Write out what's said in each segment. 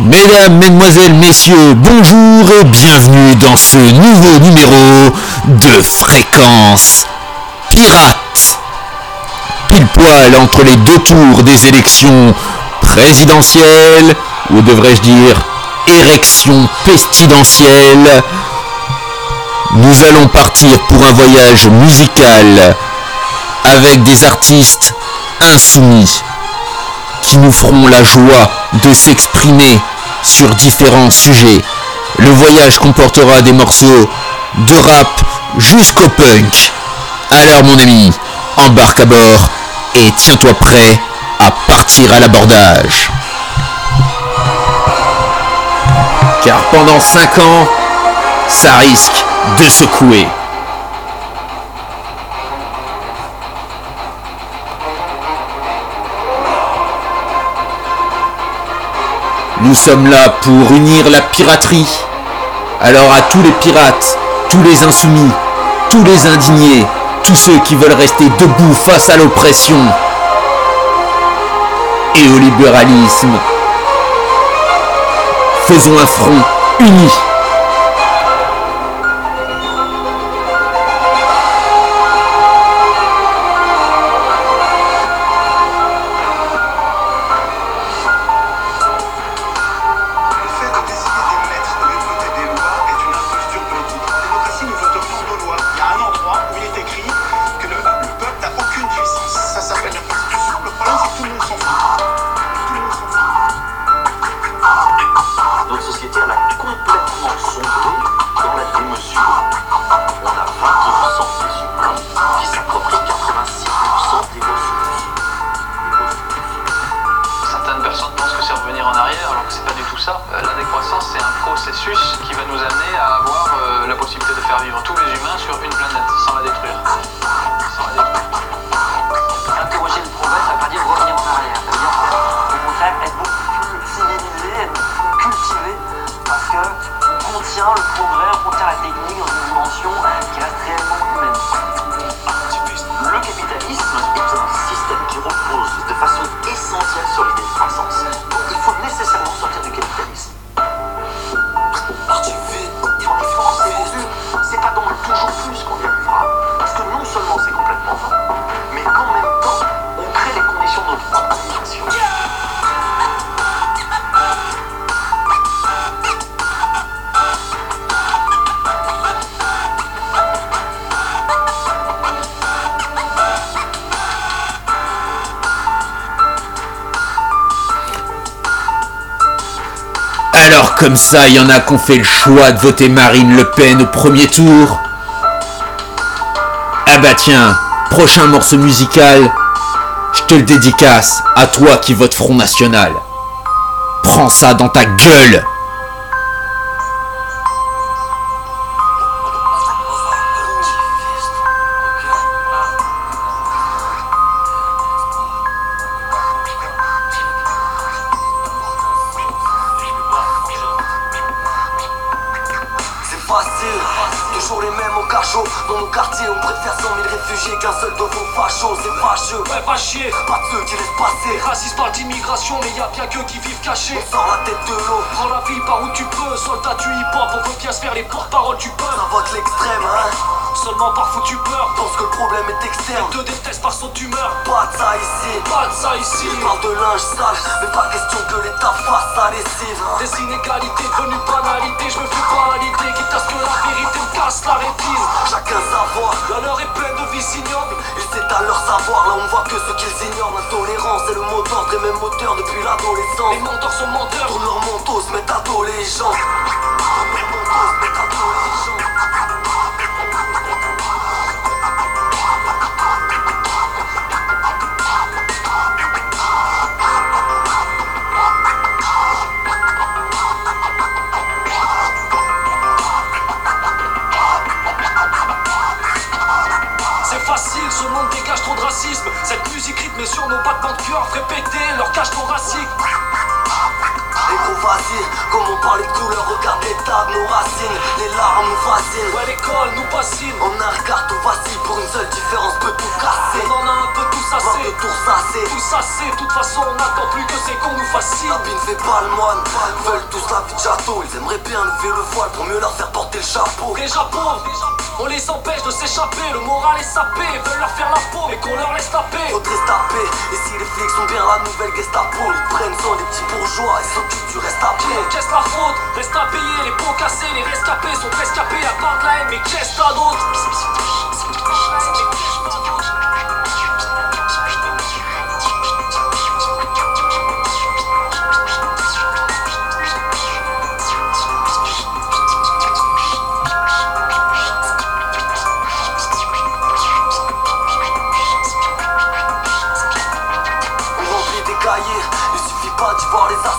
Mesdames, Mesdemoiselles, Messieurs, bonjour et bienvenue dans ce nouveau numéro de Fréquence Pirate. Pile poil entre les deux tours des élections présidentielles, ou devrais-je dire érection pestilentielle, nous allons partir pour un voyage musical avec des artistes insoumis qui nous feront la joie de s'exprimer sur différents sujets. Le voyage comportera des morceaux de rap jusqu'au punk. Alors mon ami, embarque à bord et tiens-toi prêt à partir à l'abordage. Car pendant 5 ans, ça risque de secouer. Nous sommes là pour unir la piraterie. Alors à tous les pirates, tous les insoumis, tous les indignés, tous ceux qui veulent rester debout face à l'oppression et au libéralisme, faisons un front uni. comme ça, il y en a qui ont fait le choix de voter Marine Le Pen au premier tour. Ah bah tiens, prochain morceau musical, je te le dédicace à toi qui vote Front National. Prends ça dans ta gueule La bine fait pas le moine, veulent tous la vie de château. Ils aimeraient bien lever le voile pour mieux leur faire porter le chapeau. Déjà pauvres, on les empêche de s'échapper Le moral est sapé, veulent leur faire la peau et qu'on leur laisse taper Faudrait se taper, et si les flics sont bien la nouvelle Gestapo, ils prennent soin des petits bourgeois et s'occupent du reste à pied. Qu'est-ce la faute? Reste à payer, les pots cassés, les rescapés sont rescapés à part de la haine Mais qu'est-ce t'as d'autre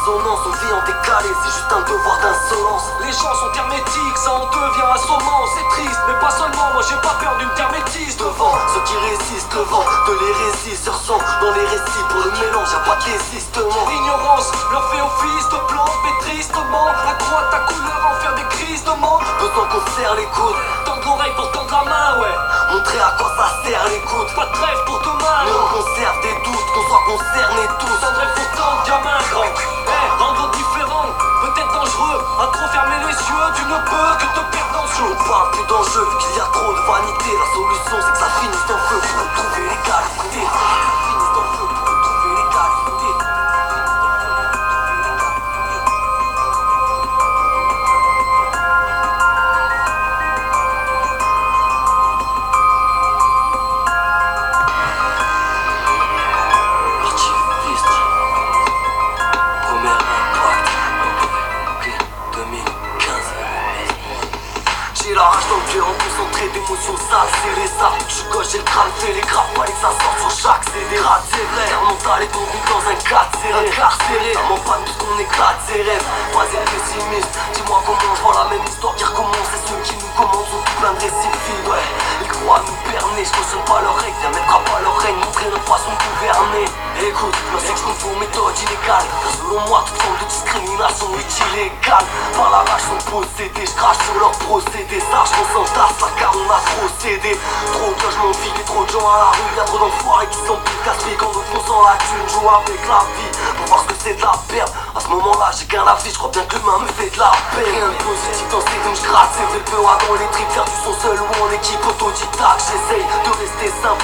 assonances, on vit en décalé, c'est juste un devoir d'insolence. Les gens sont hermétiques, ça en devient assommant. C'est triste, mais pas seulement, moi j'ai pas peur d'une hermétiste Devant ceux qui résistent, le vent de l'hérésie se ressent dans les récits. Pour le mélange, y'a pas de désistement. L'ignorance leur fait office de plante, mais tristement. Accro à ta couleur, en faire des crises de manque Besoin qu'on serre les coudes, Tendre l'oreille pour tendre la main, ouais montrer à quoi ça sert l'écoute. Pas de trêve pour demain Mais on conserve des doutes, qu'on soit concernés tous. Tendre pourtant, gamin grand Eh, rendre différent, peut-être dangereux À trop fermer les yeux, tu ne peux que te perdre dans le jeu On parle plus d'enjeux vu qu'il y a trop de vanité. La solution c'est que ça finisse en feu pour. Ça d'émotions sales, c'est les armes. Je gauche, j'ai le crâne télégraphe, fallait que ça sorte sur chaque CD Rate, c'est vrai, mental est tombé dans un cadre serré Incarcéré, ça m'en panne puisqu'on éclate ses rêves Pas être pessimiste, dis-moi comment je vois la même histoire. Qui recommence Et ceux qui nous commandent ont tout plein de vides, ouais. Ils croient nous berner, je cautionne pas leur règle, viens mettre à pas leur règne, montrer notre façon de gouverner Écoute, moi c'est que je confonds méthode illégale. Selon moi, toute forme de discrimination est illégale Par la rage sont possédés, je crache sur leur procédé. Sache qu'on s'entasse là car on a trop cédé Trop de vides et trop de gens à la rue. Y'a trop d'enfoirés qui sont plus casse-pieds Quand nous fonçons la thune, joue avec la vie Pour voir ce que c'est de la perte. À ce moment-là j'ai qu'un avis, je crois bien que l'humain me fait de la peine. Rien de positif dans ces rimes, je C'est vrai le dans les tripes, faire du son seul ou en équipe autodidacte J'essaye de rester simple,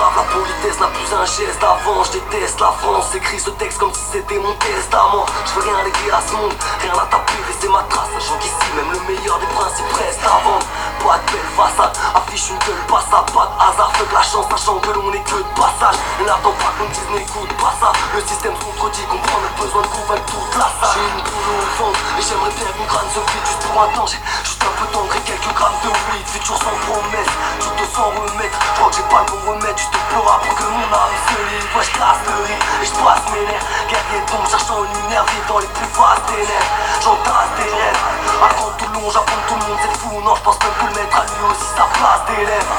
la politesse n'a plus un geste avant Je déteste la France, j'écris ce texte comme si c'était mon testament. Je veux rien léguer à ce monde, rien à taper, laisser ma trace. Sachant qu'ici même le meilleur des principes reste à vendre. Pas de belle façade, affiche une gueule passade Pas de hasard, de la chance, sachant que l'on est que de passage. Et n'attends pas qu'on dise n'écoute pas ça. Le système contredit, comprend notre besoin de convaincre toute la salle. J'ai une boule au ventre, et j'aimerais bien qu'une crâne se vide juste pour un J'ai juste un peu tendre quelques grammes de weed Futur sans promesse, tout de s'en remettre Je crois que j'ai pas le bon remède, juste pleura pour que mon âme se livre Ouais je classe le et je brasse mes nerfs. Guerrier tombe, cherchant une vive dans les plus vastes ténèbres J'entasse des rêves, apprends tout le long, j'apprends tout le monde C'est fou, non je pense même que le maître a lui aussi sa place d'élève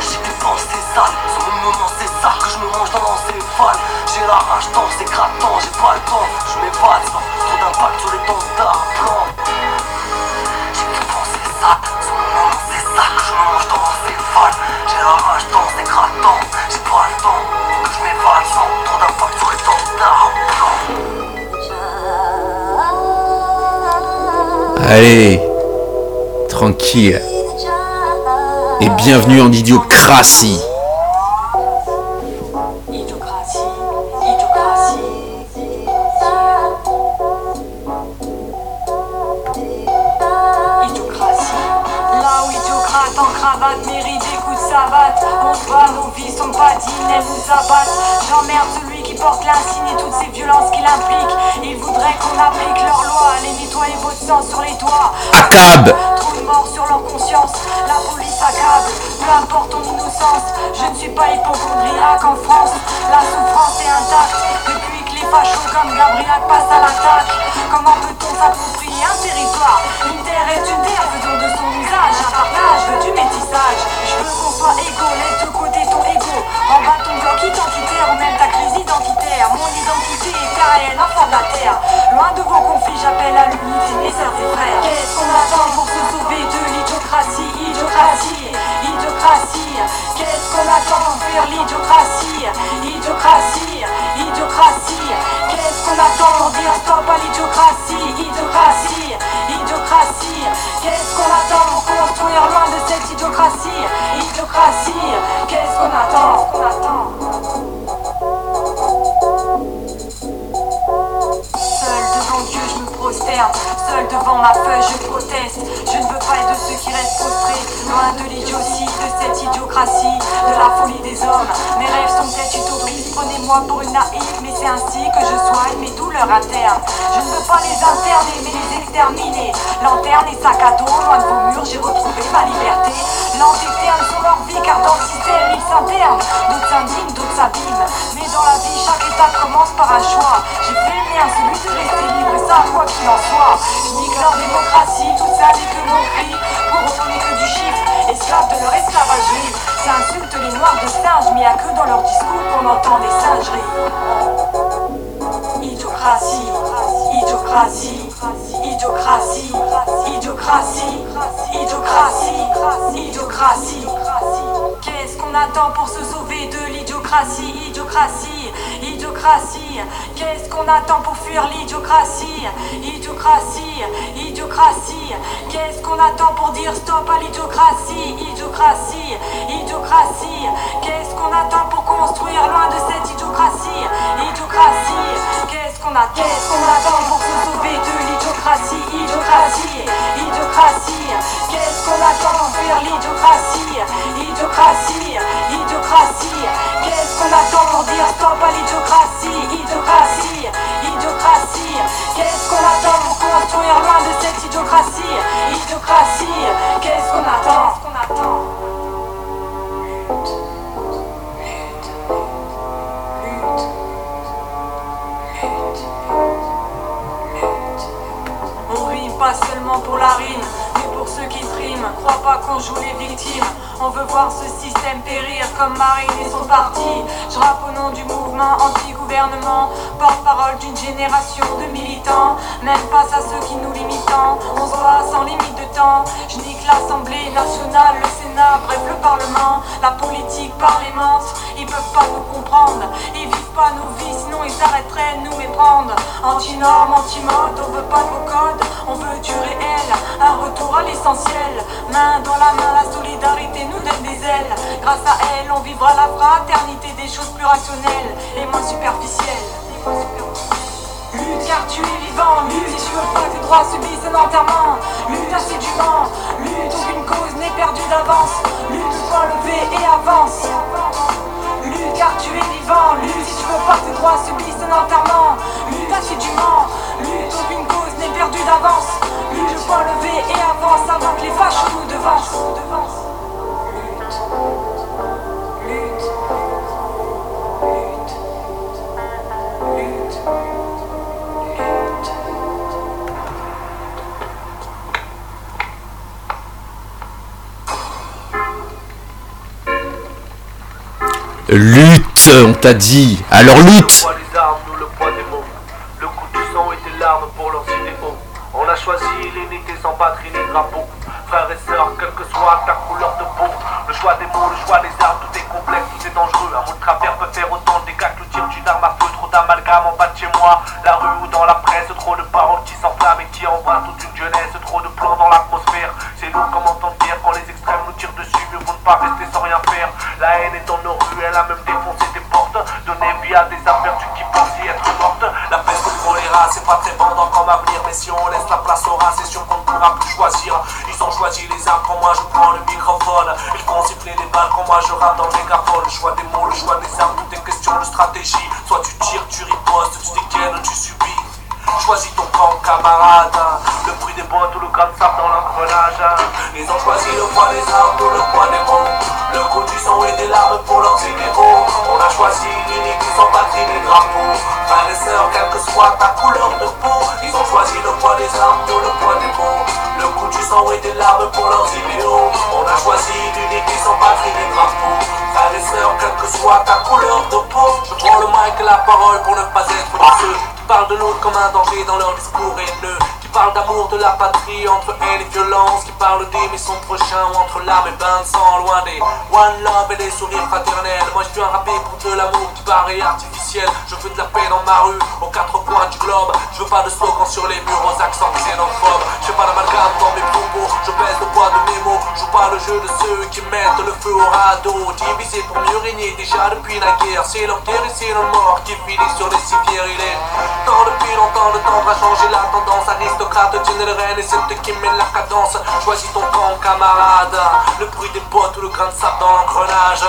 J'ai des pensées sales, sur le moment c'est ça que je me mange dans l'encéphale. J'ai la rage dans c'est grattant, j'ai pas le temps, je m'évade. Trop d'impact sur les temps d'arplan J'ai des pensées ça je mange dans l'encéphale J'ai la rage dans c'est grattant, j'ai pas le temps que je m'évade sans trop d'impact sur les temps Allez, tranquille. Et bienvenue en. Idiocratie, On se bat, nos vies sont pas dignes, elles nous abattent. J'emmerde celui qui porte l'insigne et toutes ces violences qu'il implique. Il voudrait qu'on applique leurs lois, les nettoyer votre sang sur les doigts. Accab. Trop de morts sur leur conscience, la police accable, peu importe ton innocence. Je ne suis pas hypochondriaque en France, la souffrance est intacte. Depuis que les fachos comme Gabriel passent à l'attaque, comment peut-on un territoire. Une terre est une terre, faisons de son usage un partage du métissage. Je veux qu'on soit égaux, laisse de côté ton ego. En bas ton bloc identitaire, on aime ta crise identitaire. Mon identité est aérienne, enfant de la terre. Loin de vos conflits, j'appelle à l'unité mes sœurs et frères. Qu'est-ce qu'on attend pour se sauver de l'idiocratie, idiocratie, idiocratie Qu'est-ce qu'on attend pour faire l'idiocratie, idiocratie idiocratie. Qu'est-ce qu'on attend pour dire stop à l'idiocratie Idiocratie, idiocratie. Qu'est-ce qu'on attend pour construire loin de cette idiocratie Idiocratie. Qu'est-ce qu'on attend qu'on attend Seul devant Dieu, Seul devant ma feuille, je proteste. Je ne veux pas être de ceux qui restent prostrés. Loin de l'idiotie, de cette idiocratie, de la folie des hommes. Mes rêves sont peut-être utopistes. Prenez-moi pour une naïve, mais c'est ainsi que je soigne mes douleurs internes. Je ne veux pas les interner, mais les exterminer. Lanterne et sac à dos, loin de vos murs, j'ai retrouvé ma liberté. Lente et terne sur leur vie, car dans le système, ils s'internent. D'autres s'indignent, d'autres s'abîment. Mais dans la vie, chaque étape commence par un choix. J'ai fait le mien, celui de rester libre, ça, quoi qu'il en leur démocratie, tout ça n'est que mon cri. Pour autant que du chiffre, esclaves de leur esclavagerie. Ça insulte les noirs de singes, mais y'a que dans leur discours qu'on entend des singeries. Idiocratie, idiocratie, idiocratie, idiocratie, idiocratie, idiocratie. Qu'est-ce qu'on attend pour se sauver de l'idiocratie, idiocratie, idiocratie. Qu'est-ce qu'on attend pour fuir l'idiocratie, idiocratie, idiocratie. Qu'est-ce qu'on attend pour dire stop à l'idiocratie, idiocratie, idiocratie. Qu'est-ce qu'on attend pour construire loin de cette idiocratie, idiocratie. Qu'est-ce qu'on attend, qu'est-ce qu'on attend pour se sauver de l'idiocratie, idiocratie, idiocratie. Qu'est-ce qu'on attend pour fuir l'idiocratie, idiocratie, idiocratie Qu'est-ce qu'on attend pour dire stop à l'idiocratie, idiocratie, idiocratie. Qu'est-ce qu'on attend pour construire loin de cette idiocratie, idiocratie. Qu'est-ce qu'on attend, On rime pas seulement pour la rime, ceux qui triment. Crois pas qu'on joue les victimes. On veut voir ce système périr comme Marine et son parti. Je rappe au nom du mouvement anti-gouvernement, porte-parole d'une génération de militants. Même face à ceux qui nous limitent. On se sans limite de temps. Je nique l'Assemblée nationale, le Bref le Parlement. La politique parlemante, ils peuvent pas nous comprendre. Ils vivent pas nos vies, sinon ils arrêteraient de nous méprendre. Anti-normes, anti-mode, on veut pas vos codes, on veut du réel. Un retour à l'essentiel. Main dans la main, la solidarité nous donne des ailes. Grâce à elle, on vivra la fraternité des choses plus rationnelles et moins superficielles. Lutte car tu es vivant, lutte veux pas tes droits subissent un enterrement. Lutte assidûment, lutte aucune cause n'est perdue d'avance. Lutte point levé et avance. Lutte car tu es vivant, lutte si tu veux pas tes droits subissent un enterrement. Lutte assidûment, lutte aucune cause n'est perdue d'avance. Lutte point levé et avance avant que les fachos nous devancent. Lutte, on t'a dit. Alors lutte des armes, nous le poids des mots. Le coup du sang et des larmes pour leurs idéaux. On a choisi l'unité sans patrie ni drapeau. Frères et sœurs, quelle que soit ta couleur de peau. Le choix des mots, le choix des armes, tout est complexe, tout est dangereux. Un mot de travers peut faire autant de dégâts que le tir d'une arme à feu. Trop d'amalgame en bas de chez moi. La rue ou dans la presse, trop de paroles qui s'enflamment et qui envoient toute une jeunesse. Trop de plans dans l'atmosphère. C'est lourd comme en temps de guerre quand les dessus. Mieux vaut ne pas rester sans rien faire. La haine est dans nos rues, elle a même défoncé des portes. Donner vie à des aperçus qui pensent y être mortes. La peste le choléra, c'est pas très vendant comme avenir. Mais si on laisse la place au rat, c'est sûr qu'on ne pourra plus choisir. Ils ont choisi les armes quand moi je prends le microphone. Ils font siffler les balles quand moi je rappe dans le mégaphone. Le choix des mots, le choix des armes, tout est question de stratégie. Soit tu tires, tu ripostes, tu dégaines, tu subis. Choisis ton camp, camarade. Des bottes ou le de sable dans l'engrenage. Ils ont choisi le poids des armes ou le poids des mots. Le goût du sang et des larmes pour leurs idéaux. On a choisi l'unité sans patrie ni drapeau. Frères et sœurs, quelle que soit ta couleur de peau. Ils ont choisi le poids des armes ou le poids des mots. Le goût du sang et des larmes pour leurs idéaux. On a choisi l'unité sans patrie ni drapeau. Frères et sœurs, quelle que soit ta couleur de peau. Je prends le mic et la parole pour ne pas être ceux parlent de l'autre comme un danger dans leur discours haineux, qui parlent d'amour de la patrie entre haine et violence, qui parlent d'aimer son prochain entre l'âme et bain de sang, loin des one love et des sourires fraternels. Moi je viens rapper pour de l'amour qui paraît artificiel. Je veux de la paix dans ma rue, aux quatre coins du globe. Je veux pas de slogans sur les murs aux accents xénophobes. Je fais pas d'amalgame dans mes propos, je pèse le poids de pas le jeu de ceux qui mettent le feu au radeau. Divisé pour mieux régner déjà depuis la guerre. C'est leur guerre et c'est leur mort qui finit sur les civières. Il est temps depuis longtemps, le temps va changer la tendance. Aristocrate, tiens le rêne et eux qui mènent la cadence. Choisis ton camp, camarade. Le bruit des bottes ou le grain de sable dans l'engrenage.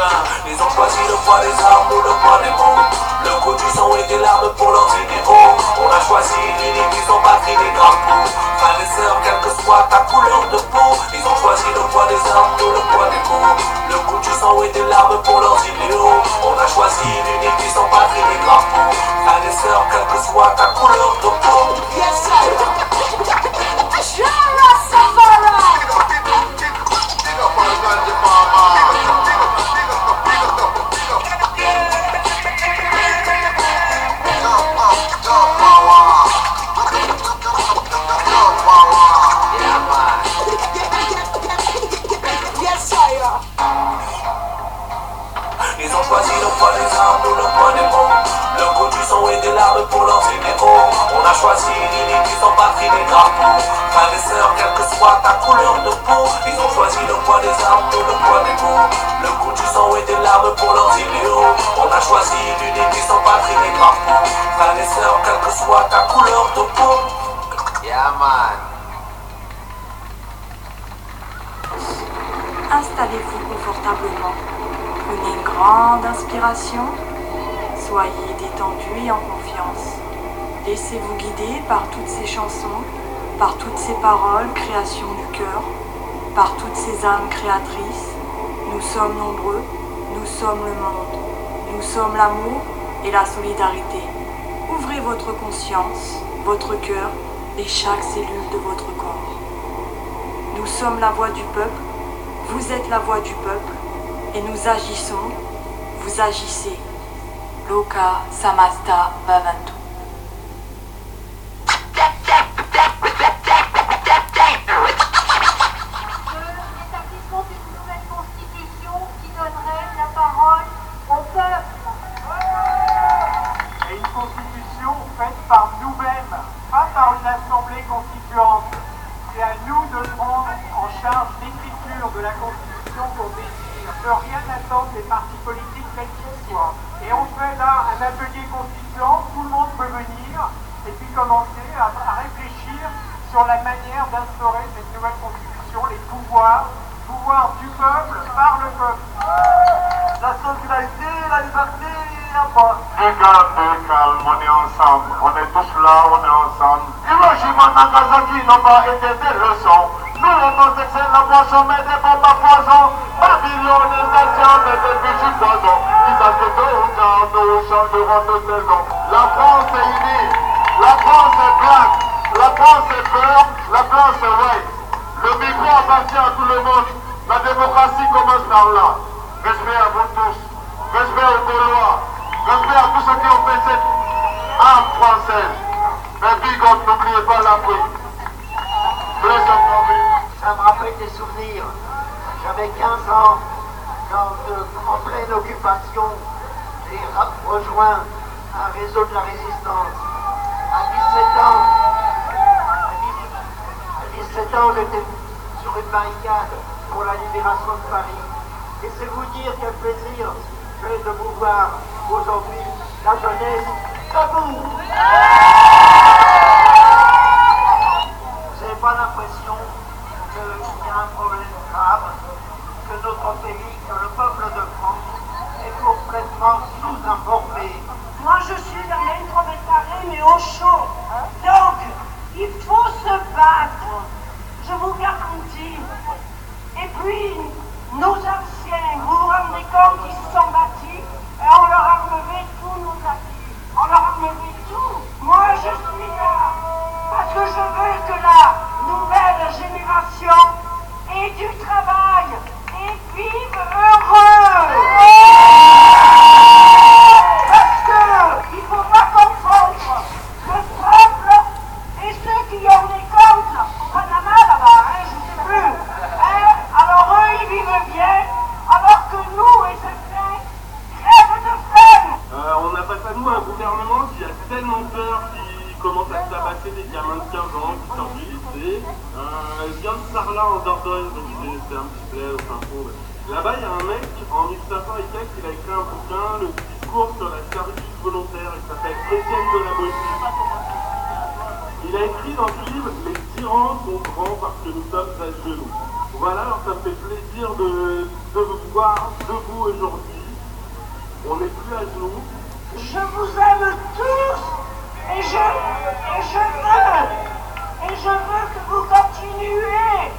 Ils ont choisi le poids des armes ou le poids des mots. Le goût du sang et des larmes pour leurs idéaux. On a choisi l'unique, ils ont battu des drapeaux. Frères et sœurs, quelle que soit ta couleur de peau, ils ont choisi le poids des armes ou le poids des mots. Le goût du sang et des larmes pour leurs idéaux. On a choisi l'unique, ils ont battu des drapeaux. Frères et sœurs, quelle que soit ta couleur de peau. Ils Le goût du sang et des larmes pour leurs idéaux On a choisi ils ont battu des drapeaux. Frères et sœurs, quelle que soit ta couleur de peau Ils ont choisi le poids des armes ou le poids des mots. Le goût du sang et des larmes pour leurs idéaux On a choisi ils ont battu des drapeaux. Frères et sœurs, quelle que soit ta couleur de peau. Yeah man. Installez-vous confortablement. Prenez une grande inspiration. Soyez détendu et en confiance. Laissez-vous guider par toutes ces chansons, par toutes ces paroles, créations du cœur, par toutes ces âmes créatrices. Nous sommes nombreux, nous sommes le monde. Nous sommes l'amour et la solidarité. Ouvrez votre conscience, votre cœur et chaque cellule de votre corps. Nous sommes la voix du peuple, vous êtes la voix du peuple, et nous agissons, vous agissez. Loka Samasta Bhavantu. l'établissement d'une nouvelle constitution qui donnerait la parole au peuple. Et une constitution faite par nous-mêmes, pas par une assemblée constituante. C'est à nous de prendre en charge l'écriture de la constitution qu'on désire, de rien attendre des partis politiques quels qu'ils soient. Et on fait là un atelier constituant, tout le monde peut venir et puis commencer à, réfléchir sur la manière d'instaurer cette nouvelle constitution, les pouvoirs, pouvoir du peuple par le peuple. La solidarité, la liberté, la bas. Égal, calme, on est ensemble. On est tous là, on est ensemble. Hiroshima, Nagasaki n'ont pas été des leçons. Nous, les homosexuels, la boisson, mais des bombes à poison. Babylone, les nations, mais des bijoux poison. Ils ont que deux ans, nous changerons de saison. La France est unie. La France est black. La France est peur. La France est white. Le micro appartient à tout le monde. La démocratie commence par là. Respect à vous tous. Respect aux Gaulois. Respect à tous ceux qui ont fait cette arme française. Mais big up, n'oubliez pas l'Afrique. Ça me rappelle des souvenirs. J'avais 15 ans quand, euh, en pleine occupation, ra- rejoint un réseau de la résistance. À 17 ans, à 10 à 17 ans, j'étais sur une barricade pour la libération de Paris. Et c'est vous dire quel plaisir j'ai de vous voir aujourd'hui, la jeunesse, debout. Vous n'avez pas l'impression qu'il y a un problème grave, que notre pays, que le peuple de France est complètement Moi, je suis mètres carrés, mais au chaud. Donc, il faut se battre. Je vous garantis. Et puis, nos anciens, vous vous rendez compte qu'ils se sont battus et on leur a enlevé tous nos acquis. On leur a enlevé tout. Moi, je suis là parce que je veux que la nouvelle génération ait il y a 25 ans, qui sort du lycée. Euh, vient de Sarlat en Dordogne, donc c'est un petit bled au fin fond. Là-bas, il y a un mec, en 1984, il a écrit un bouquin, le discours sur la servitude volontaire, il s'appelle Étienne de la Boétie. Il a écrit dans ce livre Les tyrans sont grands parce que nous sommes à genoux. Voilà, alors ça me fait plaisir de, de vous voir debout aujourd'hui. On n'est plus à genoux. Je vous aime tous et je, et je veux, et je veux que vous continuez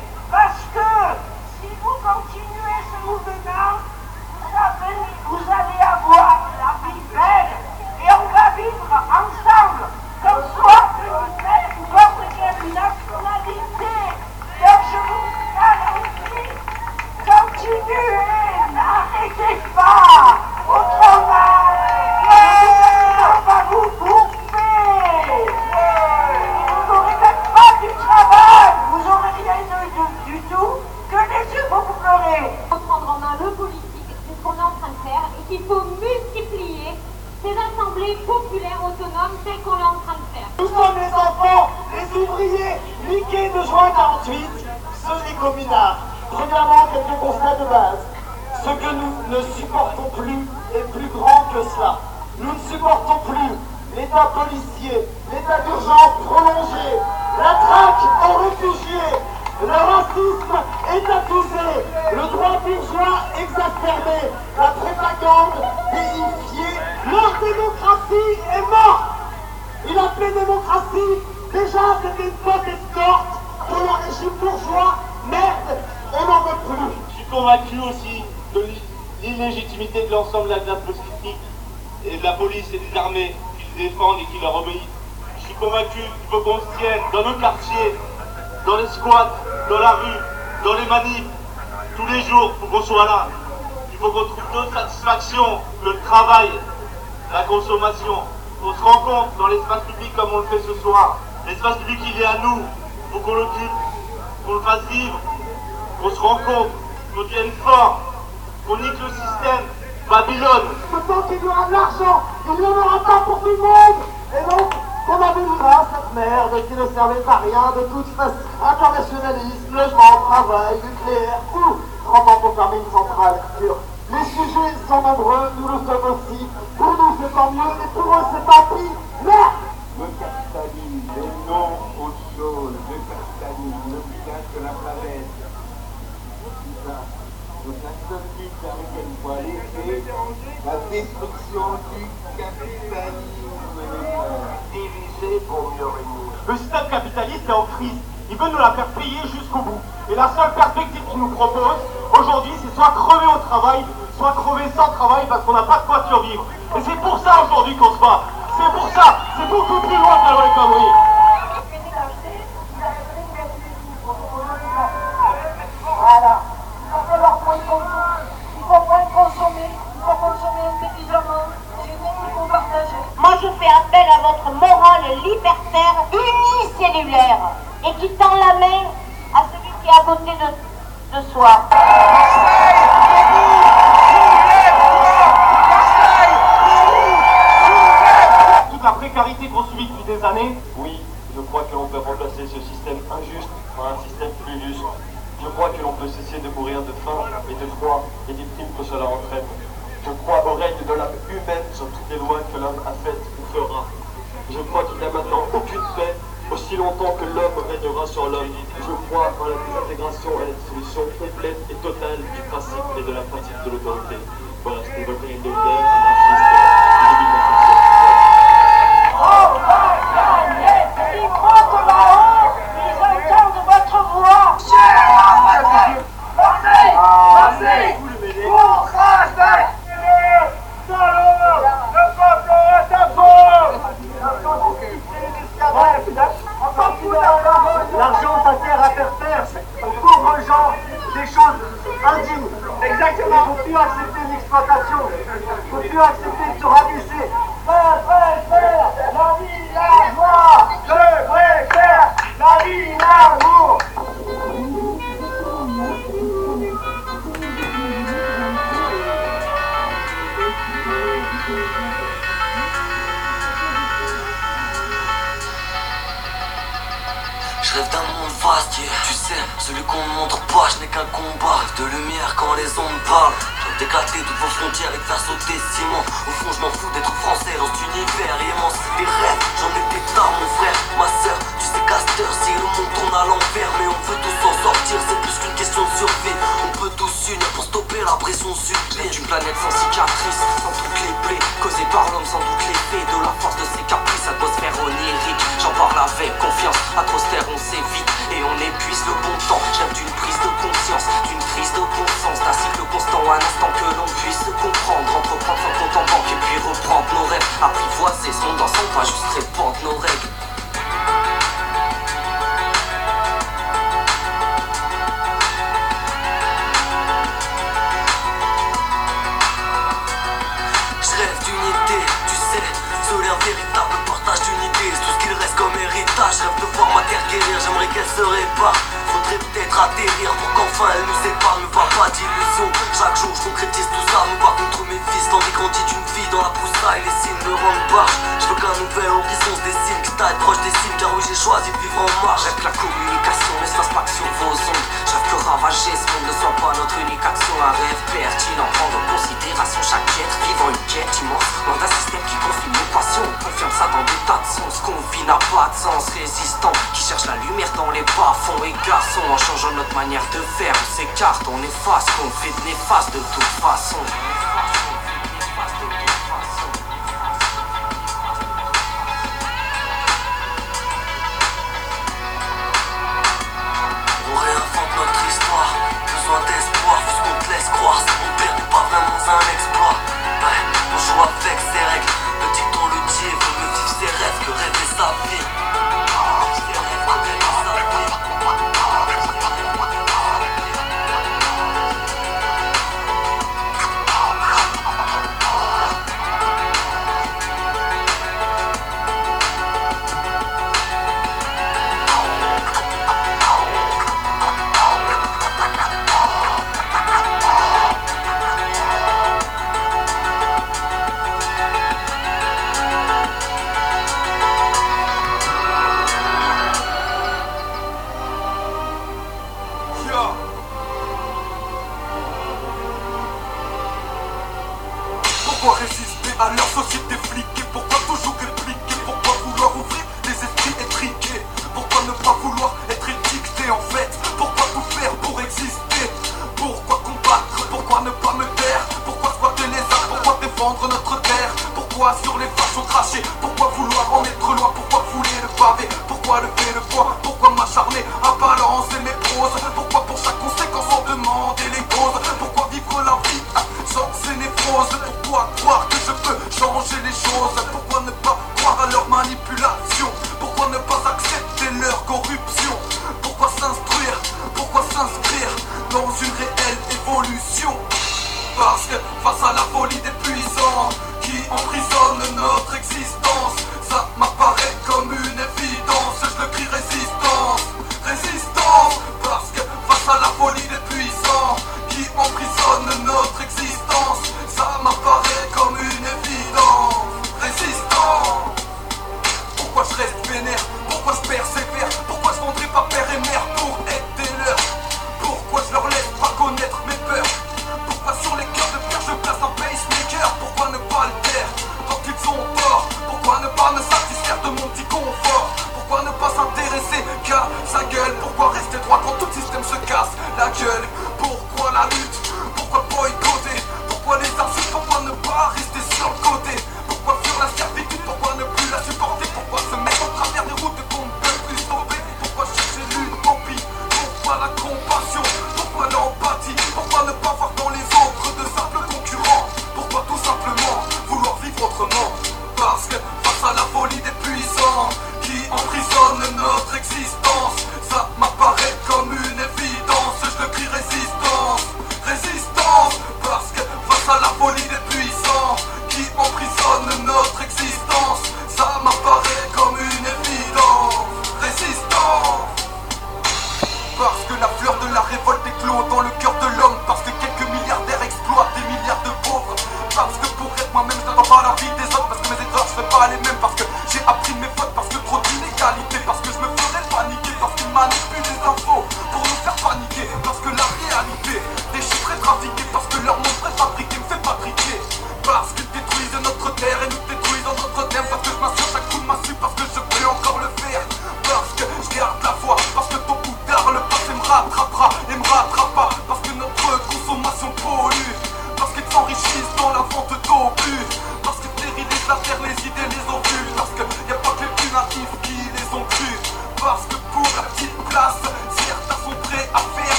niqués de juin 48, ceux des communards. Premièrement, quelques constats de base. Ce que nous ne supportons plus est plus grand que cela. Nous ne supportons plus l'état policier, l'état d'urgence prolongé, la traque aux réfugiés, le racisme étatisé, le droit bourgeois exacerbé, la propagande déifiée. Leur démocratie est morte il appelait démocratie, déjà c'était une faute escorte pour le régime bourgeois, merde, on n'en veut plus. Je suis convaincu aussi de l'illégitimité de l'ensemble de la classe politique et de la police et des armées qui défendent et qui leur obéissent. Je suis convaincu qu'il faut qu'on se tienne dans nos quartiers, dans les squats, dans la rue, dans les manifs, tous les jours, faut qu'on soit là. Il faut qu'on trouve d'autres satisfactions le travail, la consommation. On se rencontre dans l'espace public comme on le fait ce soir. L'espace public, il est à nous. Il faut qu'on l'occupe, qu'on le fasse vivre, qu'on se rencontre, qu'on devienne fort, qu'on nique le système. Babylone, Tant qu'il y aura de l'argent, il n'y en aura pas pour tout le monde. Et donc, on aboutira cette merde qui ne servait à rien de toute façon. Internationalisme, logement, travail, nucléaire, tout. 30 ans pour fermer une centrale. Les sujets sont nombreux, nous le sommes aussi. Pour nous, c'est tant mieux, et pour eux, c'est tant pis. Merde Le capitalisme et non autre chose. Le capitalisme tient que la planète. La la destruction du capitalisme. Pour mieux régner. le système capitaliste est en crise. Il veut nous la faire payer jusqu'au bout. Et la seule perspective qu'il nous propose aujourd'hui, c'est soit crever au travail, soit crever sans travail parce qu'on n'a pas de quoi survivre. Et c'est pour ça aujourd'hui qu'on se bat. C'est pour ça. C'est beaucoup plus loin que les conneries. Voilà. Il va falloir moins consommer. Il faut moins consommer. Il faut consommer intelligemment. Aimer, il faut partager. Moi, je fais appel à votre morale libertaire unicellulaire et qui tend la main à celui qui est à côté de, de soi. Toute la précarité qu'on subit depuis des années, Oui, je crois que l'on peut remplacer ce système injuste par un système plus juste. Je crois que l'on peut cesser de mourir de faim et de froid et des primes que cela entraîne. Je crois au règne de l'âme humaine sur toutes les lois que l'homme a faites ou fera. Je crois qu'il n'y a maintenant aucune paix aussi longtemps que l'homme régnera sur l'homme. Je crois en la désintégration et la dissolution complète et totale du principe et de la pratique de l'autorité. Voilà, c'était de guerre, anarchiste, euh, début de la fonction. On va gagner. Ils montent là-haut. Ils entendent votre voix. Passez Passez Courage L'argent, ça sert à faire faire aux pauvres gens des choses indignes. Exactement. Il ne faut plus accepter l'exploitation. Il un rêve pertinent. Prendre en considération chaque jet, vivant une quête immense. Dans un système qui confine nos passions, confirme ça dans des tas de sens. Qu'on vit n'a pas de sens, résistant, qui cherche la lumière dans les bas-fonds et garçons. En changeant notre manière de faire, on s'écarte, on efface, qu'on fait de néfaste de toute façon.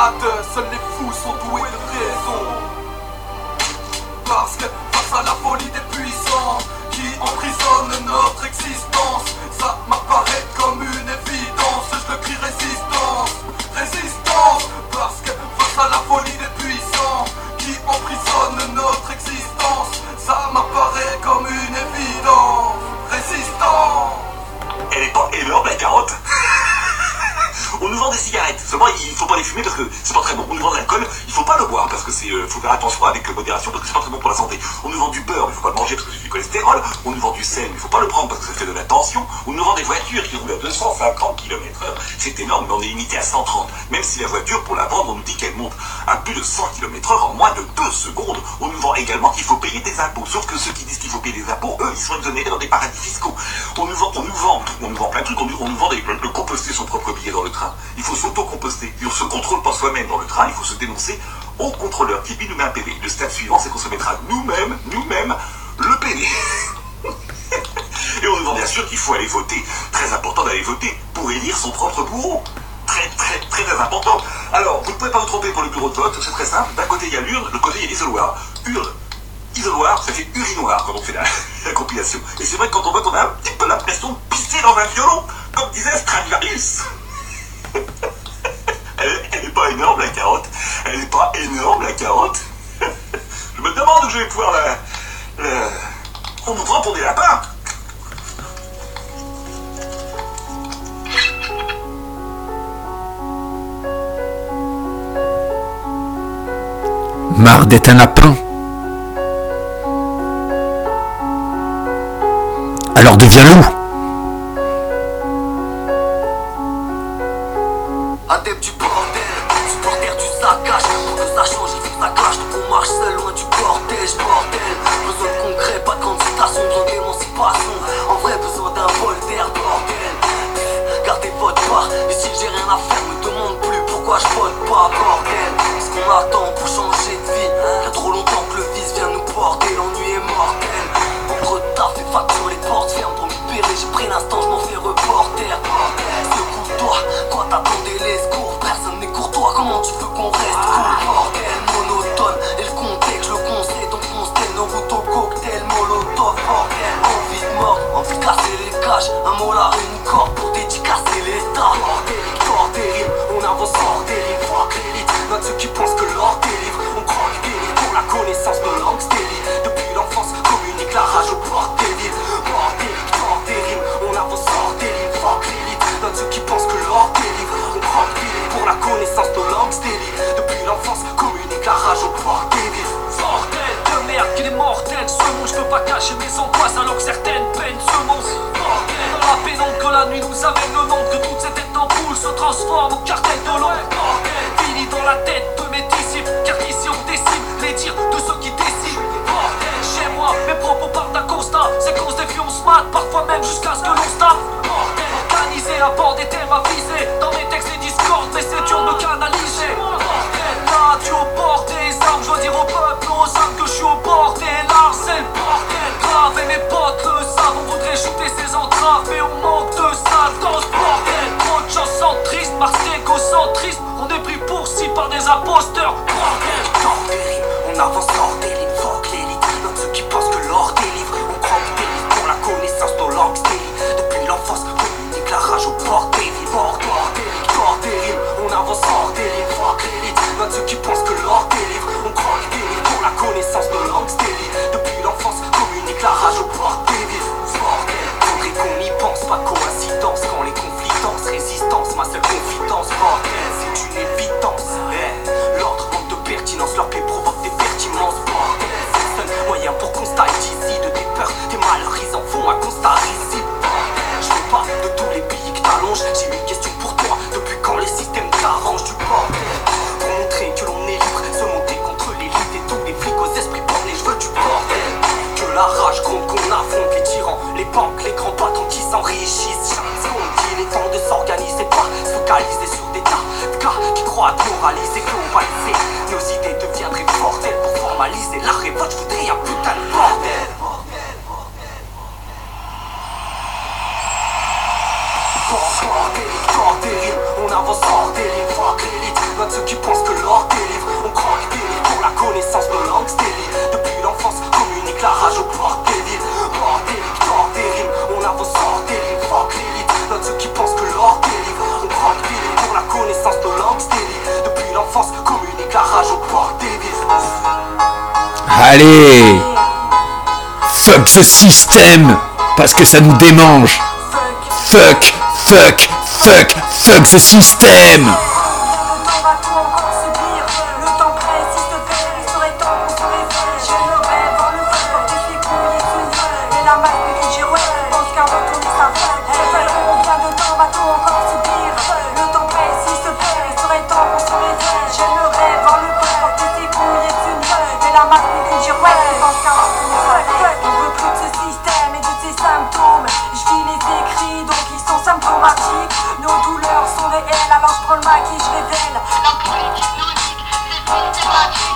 Doctor mais on est limité à 130. Même si la voiture, pour la vendre, on nous dit qu'elle monte à plus de 100 km heure en moins de 2 secondes. On nous vend également qu'il faut payer des impôts. Sauf que ceux qui disent qu'il faut payer des impôts, eux, ils sont exonérés dans des paradis fiscaux. marre d'être un lapin. Alors deviens loup. qu'il est mortel. Ce mot, je peux pas cacher mes angoisses alors que certaines peinent ce mot. Dans la pénombre, que la nuit nous amène le monde, que toutes toute cette étampoule se transforme au cartel de l'ombre. Fini dans la tête de mes disciples, car ici on décime les tirs de ceux qui décident. Chez moi, mes propos partent d'un constat, c'est qu'on se défie, on se mate, parfois même jusqu'à ce que l'on se tape. Organisé à bord des thèmes avisés, dans mes textes les discordes, mais c'est dur de canaliser battu au bord des armes. Je dire au peuple, aux armes que je suis au bord des larmes. C'est le bordel grave et mes potes le savent. On voudrait shooter ces entraves, mais on manque de salle dans ce bordel. Trop de chansons tristes, marseillais On est pris pour si par des imposteurs. Bordel, temps on avance hors des lignes. Faut que l'élite, ceux qui pensent que l'or délivre. On croque des livres pour la connaissance, nos langues. Depuis l'enfance, communique la rage au bord des livres. Bordel, bordel, on avance hors des lignes port des villes faudrait qu'on y pense, pas coïncidence Quand les conflits dansent, résistance, ma seule confidence. Bordel, c'est une évidence. L'ordre manque de pertinence, leur paix provoque des pertinences Bordel, c'est le seul moyen pour taille d'ici. De tes peurs, tes malheurs, ils en font un constat risible. Je veux pas de tous les pays que t'allonges. J'ai une question la rage gronde qu'on affronte les tyrans Les banques, les grands patrons qui s'enrichissent. Chaque seconde il est temps de s'organiser Pas se focaliser sur des tas de gars Qui croient à moraliser, globaliser. Nos idées deviendraient bordel Pour formaliser la révolte. Je voudrais un putain de bordel. Corps des rimes, on avance hors fuck l'élite Note ceux qui pensent que l'or délivre. On croque des livres pour la connaissance de langues Depuis l'enfance, communique la rage au port des villes. Bordélique, tord des rimes, on avance hors fuck l'élite ceux qui pensent que l'or délivre. On croque pour la connaissance de langues Depuis l'enfance, communique la rage au port des villes. Allez Fuck ce système Parce que ça nous démange. Fuck Fuck Fuck Fuck ce système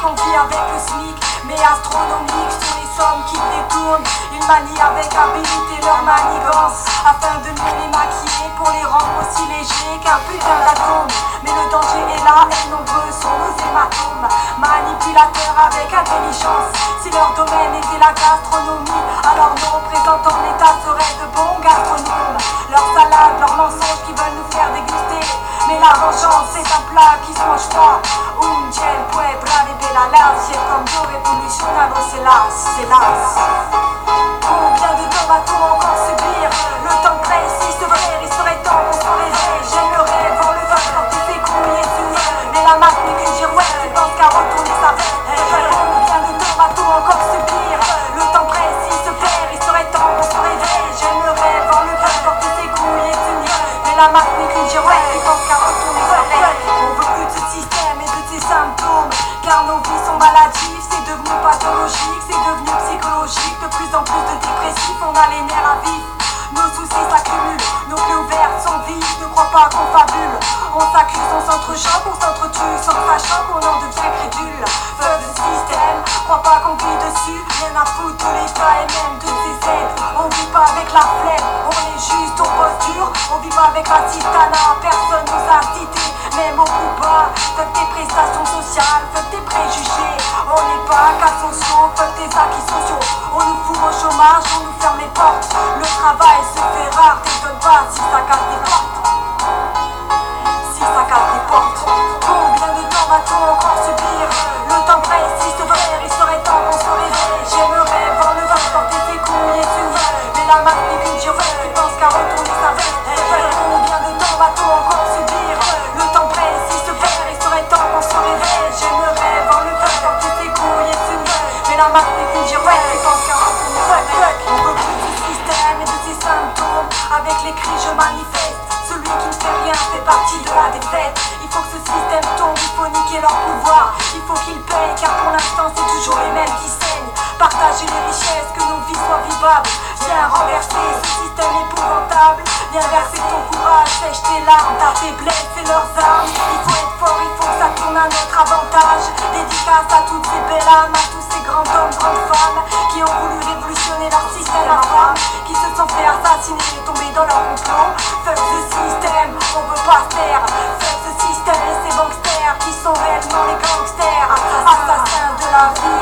thématique On vit avec le SMIC, mais astronomique Sur les sommes qui détournent. Ils manient avec habilité leur manigance Afin de mieux les maquiller Pour les rendre aussi légers qu'un putain d'atome. Mais le danger est là et nombreux sont nos hématomes. Manipulateurs avec intelligence Si leur domaine était la gastronomie Alors nos représentants l'État seraient de bons gastronomes. Leurs salades, leurs mensonges qui veulent nous faire déguster Mais la vengeance c'est un plat qui se mange pas. Un gel puede braver la l'assiette Comme dos révolutionnaire, c'est las, c'est Combien de temps va-t-on encore subir? Le temps précis se vrai, il serait temps qu'on se réveille. Voir le vin porter ses couilles et s'unir Mais la masse n'est qu'une girouette, tu penses qu'à retourner la masse qu'une girouette, tu penses qu'à retourner On veut plus de ce système et de ses symptômes. Car nos vies sont maladives, c'est devenu pathologique, c'est devenu psychologique. De plus en plus de dépressifs, on a les nerfs à vif. Nos soucis s'accumulent, nos clés ouvertes sont vides crois pas qu'on fabule. On s'accuse, on s'entrechoque, on s'entretue Sans sachant qu'on en devient crédule. Fuck le système, crois pas qu'on vit dessus. Rien à foutre de l'État et même de ses aides On vit pas avec la flemme, on est juste au posture. On vit pas avec la citana, personne nous a cité Même au plus bas, fuck tes prestations sociales, fuck tes préjugés. On n'est pas qu'à sociaux, fuck tes acquis sociaux. On nous fout au chômage, on nous ferme les portes. Le travail se fait rare, t'étonnes pas si ça casse des portes Avec les cris je manifeste Celui qui ne fait rien fait partie de la défaite. Il faut que ce système tombe, il faut niquer leur pouvoir. Il faut qu'ils payent car pour l'instant c'est toujours les mêmes qui saignent Partager les richesses, que nos vies soient vivables. Viens renverser ce système épouvantable. Viens verser ton courage, sèche tes larmes Ta faiblesse et leurs armes. Il faut être fort, il faut que ça tourne à notre avantage. Dédicace à toutes ces belles âmes, à tous ces grands hommes, grandes femmes Qui ont voulu révolutionner leur système infâme Qui se sont fait assassiner et tomber dans leur complot. Fuck ce système, on veut pas se taire Fuck ce système et ces gangsters Qui sont réellement les gangsters. Assassins de la vie,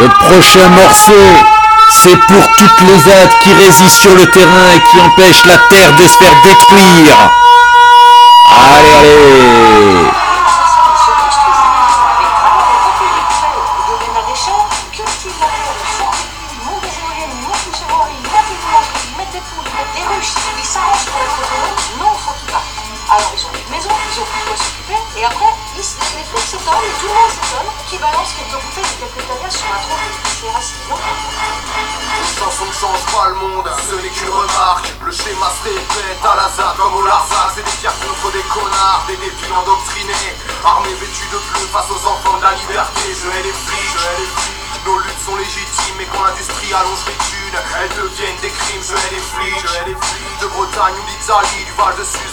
Le prochain morceau, c'est pour toutes les âdes qui résistent sur le terrain et qui empêchent la terre de se faire détruire. Allez, allez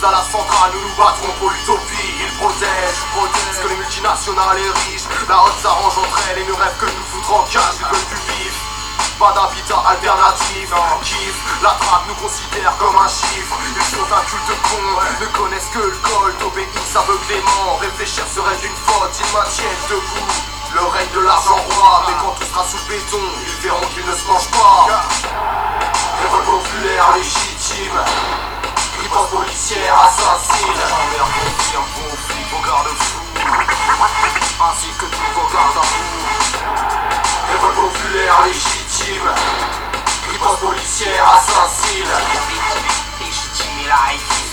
à la centrale, nous nous battrons pour l'utopie. Ils protègent, protègent que les multinationales et riches, la haute s'arrange entre elles et ne rêvent que de nous foutre en cage, ils veulent du vif. Pas d'habitat alternatif, kiff, la traque nous considère comme un chiffre. Ils sont un culte con, ne connaissent que le col, obéissent aveuglément Réfléchir serait une faute, ils maintiennent debout le règne de l'argent roi, mais quand tout sera sous le béton, ils verront qu'ils ne se mangent pas. Révolte populaire légitime, riposte policière assassine. Gendarme confirme conflit vos garde-fous, ainsi que tous vos gardes à vous. Révolte populaire légitime, riposte policière assassine. Légitime et la résistance,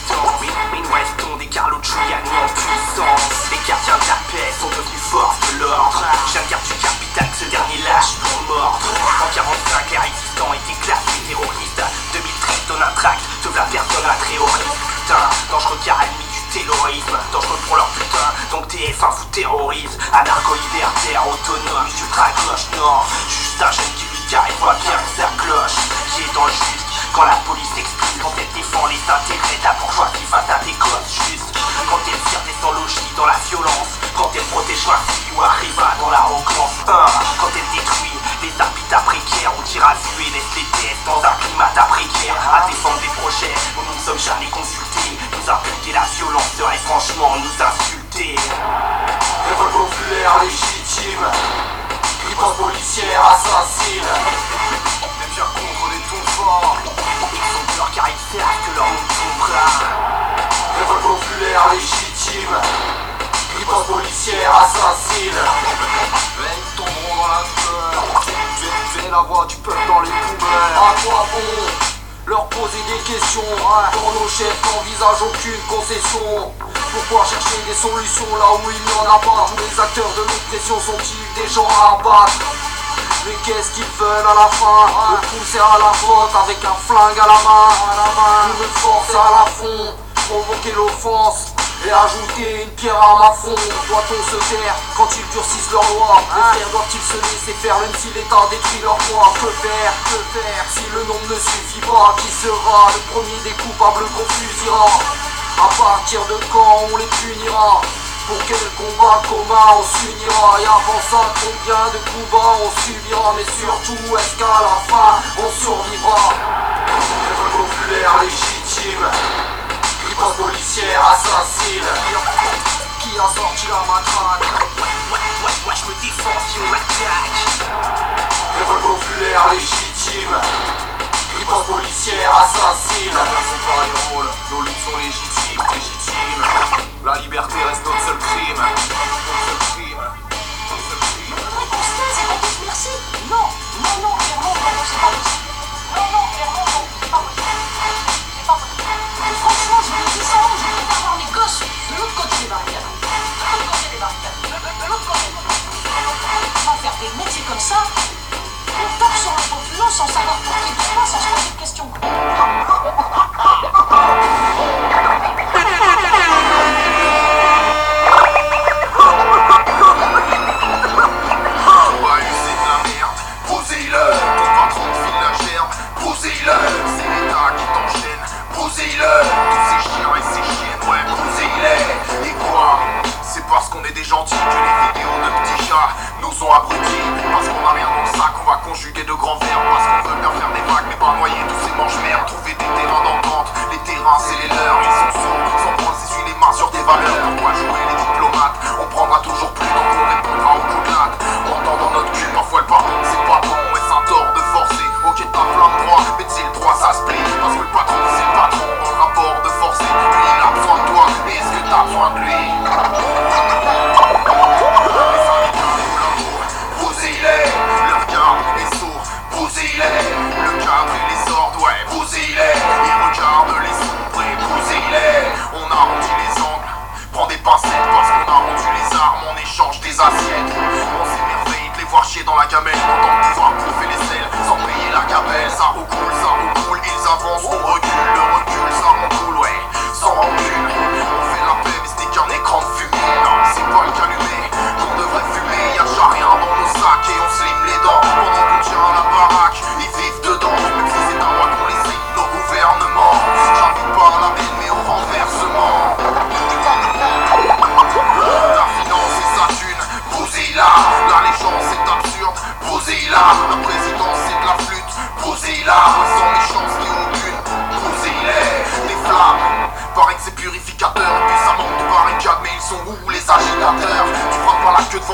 restons des Carlo Giuliani en puissance. Les gardiens de la paix sont devenus force de l'ordre. Je viens de dire du capital que ce dernier lâche pour mordre. En 45, les résistants étaient classés terroristes. 2013, donne un tract, te la personne un terroriste. Putain, dangereux car ennemi du terrorisme. Dangereux pour leur putain, donc TF1 vous terrorise. Anarcho-libertaire, autonome, ultra-gauche, non. Juste un jeune qui lui carré voit bien que ça cloche. Qui est dans le juste quand la police explique, quand elle défend les intérêts de la bourgeoisie face à des juste. Quand elle tire des sans logis dans la violence, policière assassine. Des pierres contre des tons forts. Ils ont peur car ils savent que leur monde tombera. Révolte populaire légitime, riposte policière assassine. Veille tomberont dans la peur. Fais la voix du peuple dans les poubelles. À quoi bon leur poser des questions Quand nos chefs n'envisagent aucune concession Pourquoi chercher des solutions là où il n'y en a pas Tous les acteurs de l'oppression sont-ils des gens à abattre? Mais qu'est-ce qu'ils veulent à la fin? Le pousser à la faute avec un flingue à la main. Nous le forcer à la fond Provoquer l'offense et ajouter une pierre à ma fond. Doit-on se taire quand ils durcissent leur loi? Les frères doivent-ils se laisser faire même si l'État détruit leur foi? Que faire, que faire? Si le nombre ne suffit pas Qui sera le premier des coupables qu'on fusillera? À partir de quand on les punira? Pour quel combat commun on s'unira Et avant ça combien de coups bas on subira Mais surtout est-ce qu'à la fin on survivra? Populaire légitime. Policière assassine. Qui a sorti la matraque? Sont légitimes La liberté reste notre seul crime Notre seul crime Notre seul crime Constance et Constance, merci. Non, non, non, clairement, non, c'est pas possible. Non, non, clairement, non, c'est pas possible. C'est pas possible. Franchement, je me dis ça, je préfère voir mes gosses de l'autre côté des barricades. De l'autre côté des barricades. De, l'autre côté. On va faire des métiers comme ça. On tape sur la populace sans savoir pour qui il passe, sans se poser de questions. qu'on est des gentils que les vidéos de petits chats nous ont abrutis. Parce qu'on a rien dans le sac, on va conjuguer de grands verbes. Parce qu'on veut bien faire des vagues, mais pas noyer tous ces manches-merdes. Trouver des terrains d'entente, les terrains c'est les leurs. Ils sont sombres, sans prendre s'essuie les mains sur des valeurs. Pourquoi jouer les diplomates? On prendra toujours plus, donc on répondra aux couplades. On entend dans notre cul, parfois le patron c'est pas bon. Et un tort de forcer, ok t'as plein de droits, mais si le droit ça se plie. Parce que le patron c'est le patron, dans le rapport de forcer. Lui il a besoin de toi, est-ce que t'as besoin de lui?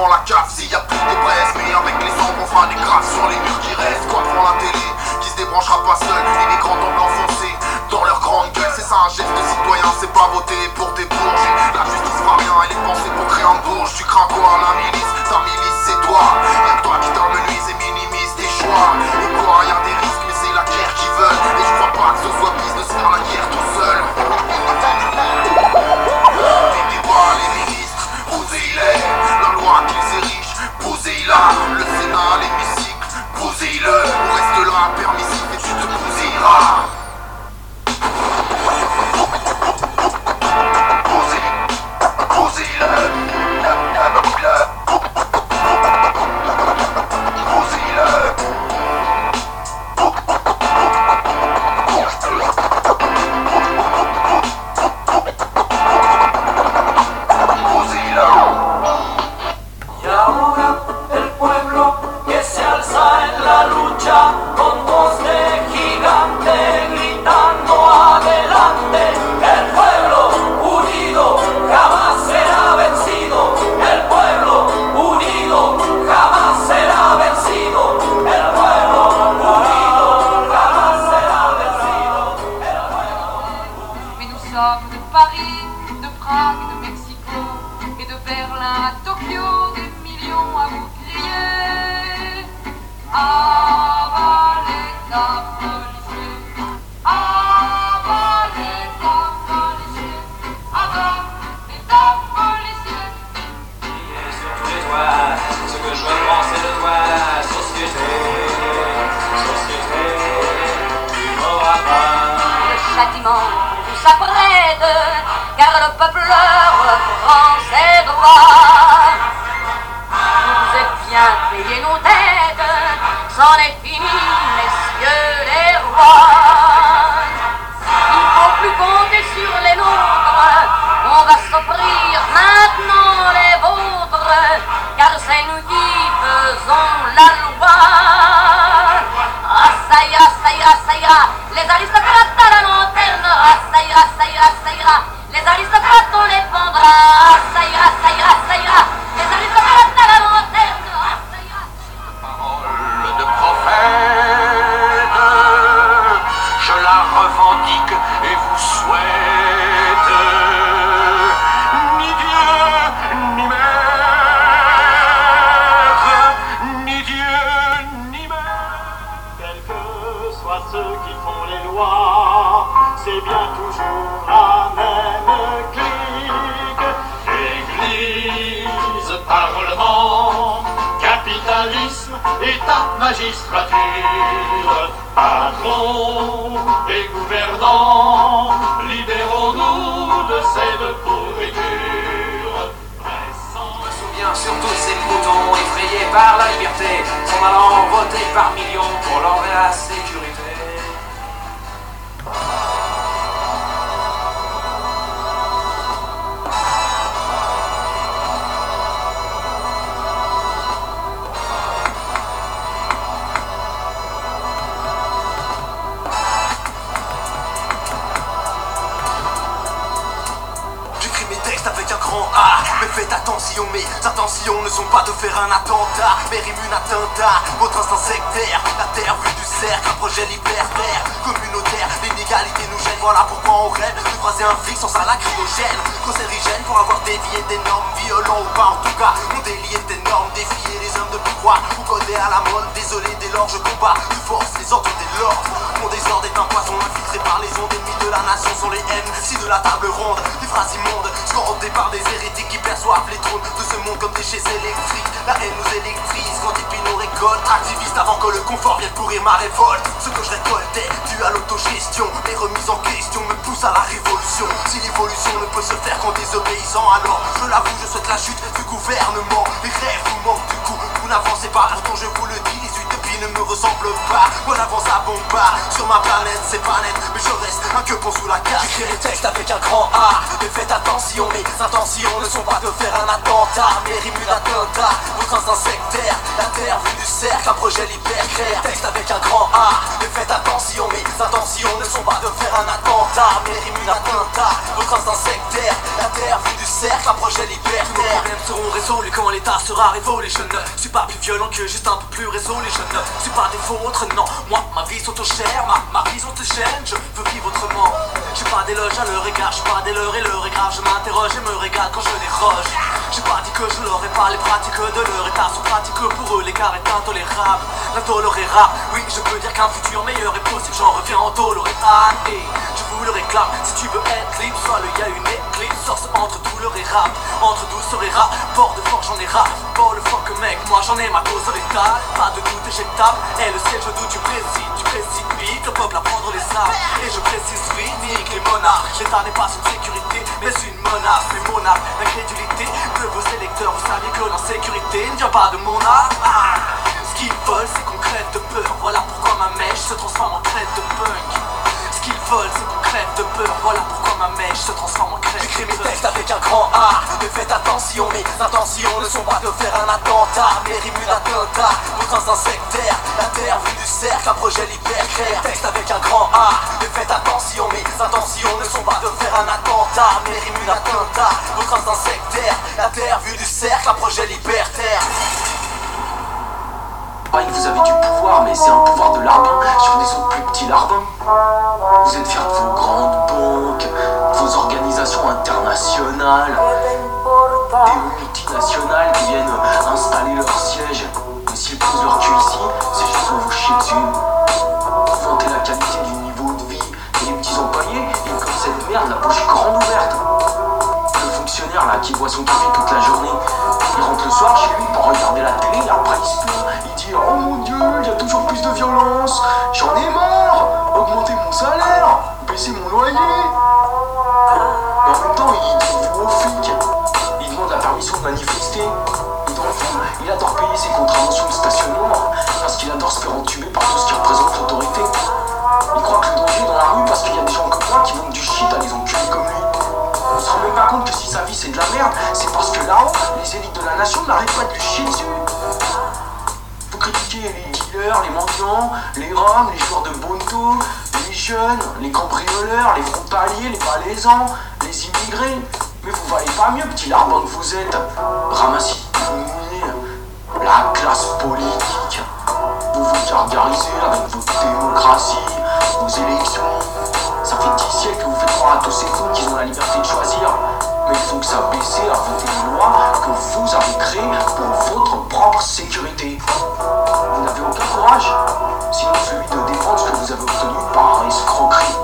La cave s'il y a plus de braises, mais avec les ombres on fera des sur les murs qui restent. Quoi devant la télé, qui se débranchera pas seul, et les grands temps enfoncés dans leur grande gueule, c'est ça un geste de citoyen, c'est pas voter pour des bourges. La justice fera rien, elle est pensée pour créer un bourge. Tu crains quoi, la faisons la loi. Les aristocrates à la lanterne, ira, ça ira, les aristocrates on les pendra, ah, ça et gouvernants, libérons-nous de cette pourriture. Je me souviens surtout de ces moutons effrayés par la liberté, s'en allant voter par millions pour leur la attention, mes intentions ne sont pas de faire un attentat. Mais rime une attentat, votre instinct sectaire La terre vue du cercle, projet libertaire. Communautaire, l'inégalité nous gêne. Voilà pourquoi on rêve de croiser un flic sans sa lacrymogène. Cancérigène pour avoir dévié des normes. Violents ou pas en tout cas, on délié des normes. Défier les hommes de pouvoir ou coller à la mode. Désolé dès lors je combats. De force les ordres dès l'ordre Mon désordre est un poison infiltré par les ondes ennemies de la nation sont les haines Si de la table ronde, des phrases immondes Scandées par des hérétiques qui perçoivent les trônes De ce monde comme des chaises électriques. La haine nous électrise quand nos récoltes Activiste avant que le confort vienne pourrir ma révolte. Ce que je récoltais, dû à l'autogestion. Les remises en question me poussent à la révolution. Si l'évolution ne peut se faire qu'en désobéissant Alors je l'avoue, je souhaite la chute du gouvernement. Les rêves vous manquent du coup. Vous n'avancez pas, pourtant je vous le dis Les ne me ressemble pas. Moi avance à bomba sur ma planète, c'est pas net, mais je reste un que pour sous la carte. J'écris les textes avec un grand A, mais faites attention, mes intentions ne sont pas de faire un attentat, mais rimes d'attentat. Votre instinct sectaire, la terre vue du cercle, un projet libertaire. Texte avec un grand A, mais faites attention, mes intentions ne sont pas de faire un attentat, mais rimes d'attentat. Votre instinct sectaire, la terre vue du cercle, un projet libertaire. Tous nos problèmes seront résolus quand l'état sera révolu. Je ne suis pas plus violent que juste un peu plus résolu. Je ne suis pas des vôtres, non. Moi, ma vie s'auto-chère, ma, ma prison te chaîne. Je veux vivre autrement. J'ai pas d'éloge à leur égard, j'ai pas des leurs et leur est grave. Je m'interroge et me régale quand je déroge. J'ai pas dit que je l'aurais pas, les pratiques de leur état sont pratiques. Pour eux, l'écart est intolérable. L'intolérable, oui, je peux dire qu'un futur meilleur est possible. J'en reviens en toléré. Ah, et je vous le réclame. Si tu veux être libre, sois le y a une éclipse. Source entre douleur et rap, entre douceur et rap. Port de fort, j'en ai rap. Port le fort que mec, moi j'en ai ma dose létale. Pas de doute éjectable. Et le siège d'où tu précises, tu précipites le peuple à prendre les armes. Et je précise, oui, nique les monarques. L'état n'est pas une sécurité, mais une menace. Mais mon âme, l'incrédulité de vos électeurs. Vous saviez que l'insécurité ne vient pas de mon âme. Ah, ce qu'ils veulent, c'est qu'on crève de peur. Voilà pourquoi ma mèche se transforme en crête de punk. Ce qu'ils veulent, c'est qu'on crève de peur. Voilà pourquoi ma mèche se transforme en crête. J'écris mes textes avec un grand A. Mais faites attention, mes intentions ne sont pas de faire un attentat. Mais rimes d'attentat, votre instinct sectaire. La terre vue du cercle, un projet libertaire. Texte avec un grand A. Mais faites attention, mes intentions ne sont pas de faire un attentat. Mais rimes d'attentat, votre instinct sectaire. La terre vue du cercle, un projet libertaire. Vous avez du pouvoir, mais c'est un pouvoir de larbin sur des autres plus petits larbins. Vous êtes fiers de vos grandes banques, de vos organisations internationales, des multinationales qui viennent installer leur siège. Mais s'ils posent leur cul ici, c'est juste pour vous chier dessus. Vanter la qualité du niveau de vie et les petits employés, ils comme cette merde, la bouche grande ouverte. Le fonctionnaire là qui boit son café toute la journée, il rentre le soir chez lui pour regarder la télé, après il se j'en ai marre, augmentez mon salaire, baissez mon loyer. Mais en même temps, il dit au flic, il demande la permission de manifester. Et dans le fond, il adore payer ses contraventions de stationnement parce qu'il adore se faire entuber par tout ce qui représente l'autorité. Il croit que le danger dans la rue parce qu'il y a des gens comme moi qui vendent du shit à des enculés comme lui. On se rend même pas compte que si sa vie c'est de la merde, c'est parce que là-haut, les élites de la nation n'arrêtent pas de lui chier dessus. Vous critiquez les dealers, les mendiants, les roms, les joueurs de bonto, les jeunes, les cambrioleurs, les frontaliers, les malaisans, les immigrés. Mais vous valez pas mieux, petit larbin que vous êtes. Ramassis, la classe politique. Vous vous gargarisez avec votre démocratie, vos élections. Fait 10 siècles vous faites croire à tous ces cons qu'ils ont la liberté de choisir. Mais il faut que ça baisse à voter une loi que vous avez créée pour votre propre sécurité. Vous n'avez aucun courage, sinon celui de défendre ce que vous avez obtenu par escroquerie.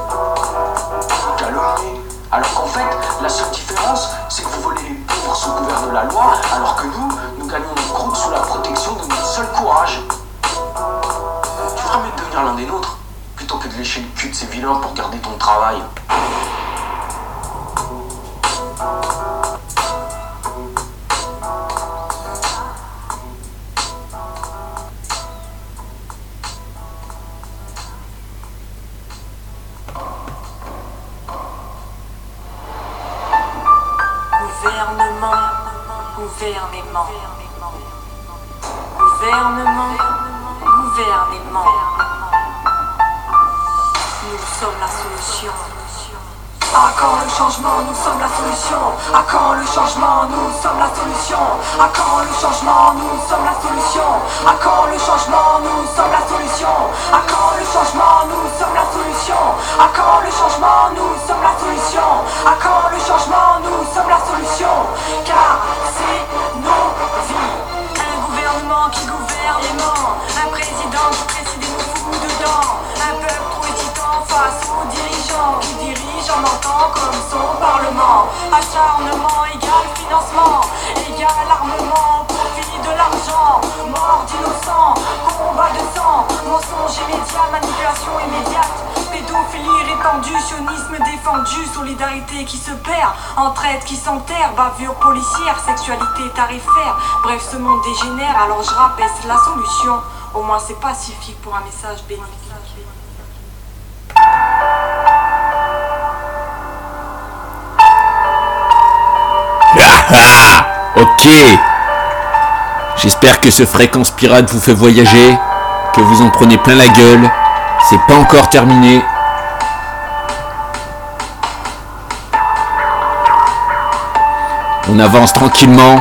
Et calomnie. Alors qu'en fait, la seule différence, c'est que vous volez les pauvres sous couvert de la loi, alors que nous, nous gagnons notre croûte sous la protection de notre seul courage. Tu ferais mieux de devenir l'un des nôtres, plutôt que de lécher le cul de ces vilains pour garder ton travail. Gouvernement, gouvernement. Gouvernement, gouvernement. Nous sommes la solution. À quand le changement, nous sommes la solution. À quand le changement, nous sommes la solution. À quand le changement, nous sommes la solution. À quand le changement, nous sommes la solution. À quand le changement, nous sommes la solution. À quand le changement, nous sommes la solution. À quand le changement, nous sommes la solution. Car c'est nos vies. Un gouvernement qui gouverne les morts. Un président qui précide nous dedans. Un peuple face aux dirigeants qui dirigent en entend comme son parlement. Acharnement égale financement, égale armement, profit de l'argent, mort d'innocents, combat de sang, mensonge immédiat, manipulation immédiate. Pédophilie répandue, sionisme défendu, solidarité qui se perd, entraide qui s'enterre, bavure policière, sexualité tarifaire. Bref, ce monde dégénère, alors je rabaisse la solution. Au moins, c'est pacifique pour un message béni. Ok. J'espère que ce fréquence pirate vous fait voyager, que vous en prenez plein la gueule. C'est pas encore terminé. On avance tranquillement.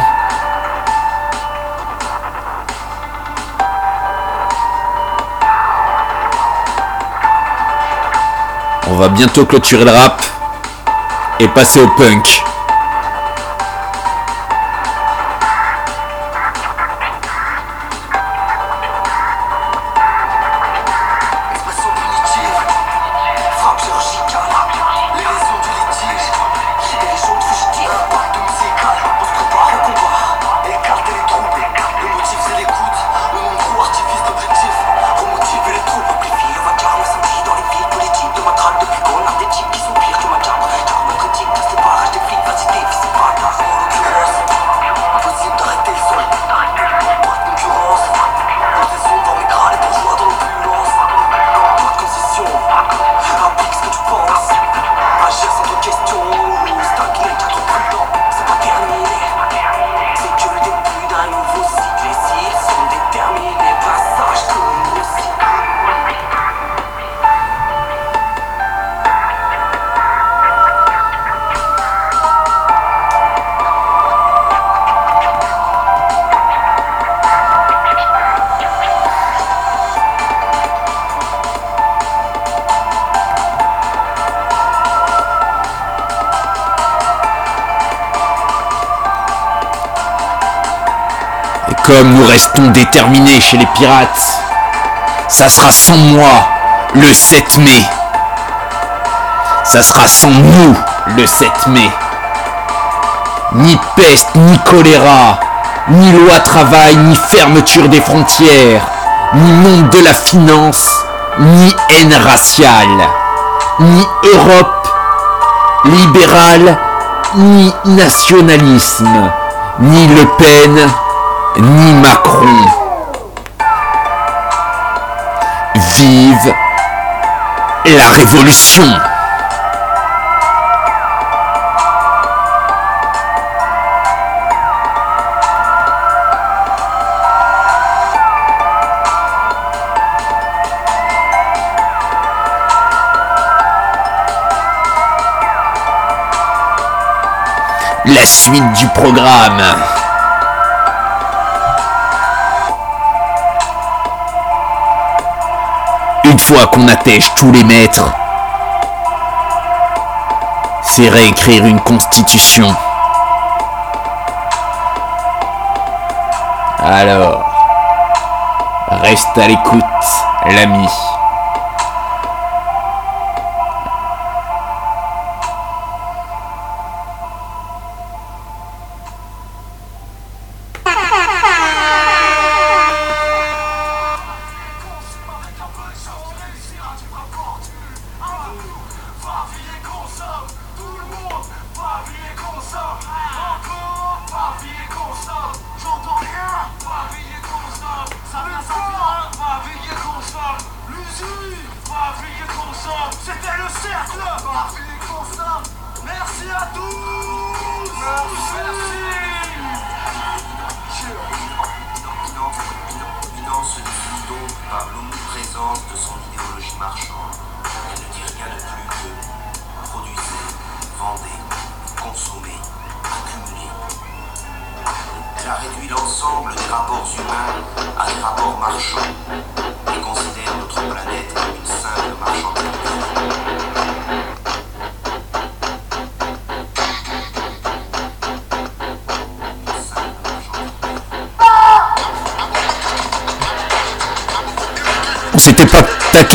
On va bientôt clôturer le rap et passer au punk. déterminé chez les pirates. Ça sera sans moi le 7 mai. Ça sera sans nous le 7 mai. Ni peste, ni choléra, ni loi travail, ni fermeture des frontières, ni monde de la finance, ni haine raciale, ni Europe libérale, ni nationalisme, ni Le Pen, ni Macron. Vive la révolution La suite du programme. fois qu'on attèche tous les maîtres, c'est réécrire une constitution. Alors, reste à l'écoute, l'ami.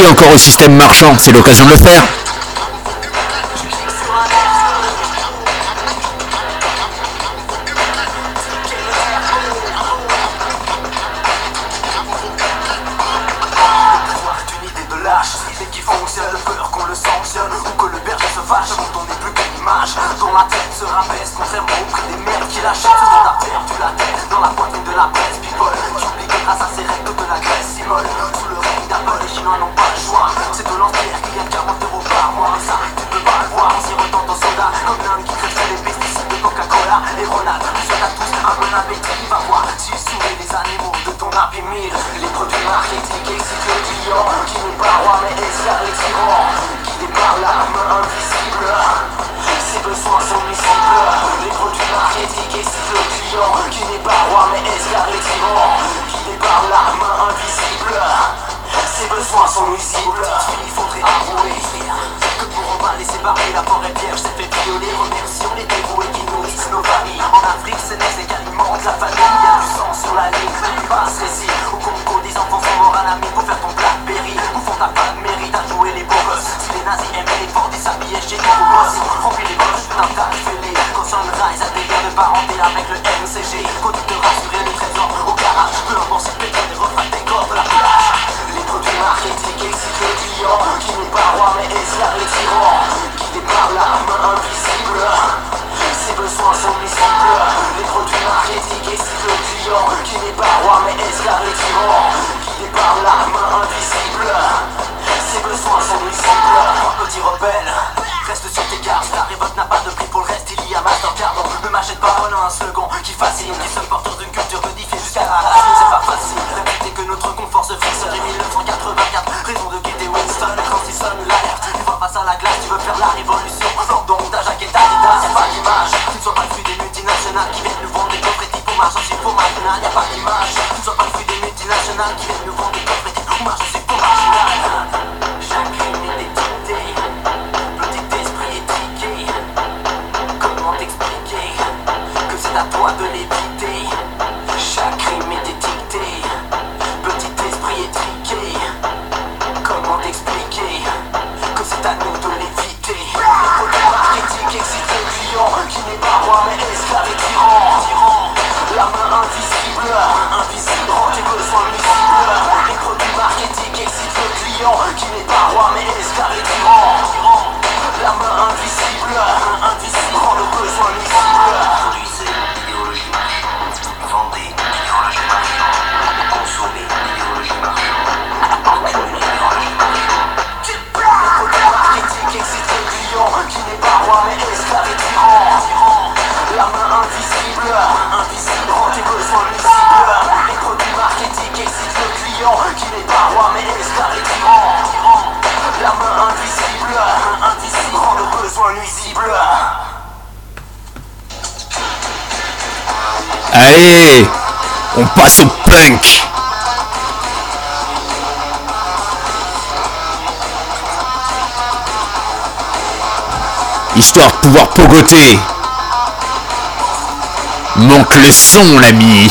encore au système marchand, c'est l'occasion de le faire. Les produits marketing excitent le client Qui n'est pas roi mais esclave les tyrans Qui débarre la main invisible. Ses besoins sont nuisibles Les produits marketing excitent le client Qui n'est pas roi mais esclave les tyrans Qui débarre la main invisible. Ses besoins sont nuisibles Il faudrait avouer ses barils La forêt piège s'est fait violer. Remercions les dévoués qui nourrissent nos familles. En Afrique c'est les aliments de la famille. Il y a du sang sur la ligne. Du passe récit Au Congo des enfants sont morts à la mine Pour faire ton Blackberry. Ou font ta pas de mérite à jouer les beaux gosses. Si les nazis aimaient les forts des s'habillaient chez nous boss Remplis les poches d'un tas de fêlés Quand Sunrise a des liens de parenté avec le MCG Conduite de rassurer le trésor au garage. Importe si le pétrole des refrains marketing excitent le client Qui n'est pas roi mais esclave les tyrans Qui débarre la main invisible ses besoins sont nuisibles Les produits marketing excitent le client Qui n'est pas roi mais esclave les tyrans Qui débarre la main invisible Ses besoins sont nuisibles Petit rebelle Reste sur tes gardes, ta révolte n'a pas de prix pour le reste Il y a donc ne m'achète pas a un slogan qui fascine Qui sommes porteurs d'une culture codifiée jusqu'à la racine C'est pas facile, répéter que notre confort se fixe Dès 1984, raison de quitter Winston Quand il sonne l'alerte, tu vois face à la glace Tu veux faire la révolution, donc ta jaquette Adidas Y'a pas d'image, tu ne sois pas le des multinationales Qui viennent nous vendre des et types hommage en chiffre marginal Y'a pas d'image, tu ne sois des multinationales Qui Allez, on passe au punk. Histoire de pouvoir pogoter. Manque le son, l'ami.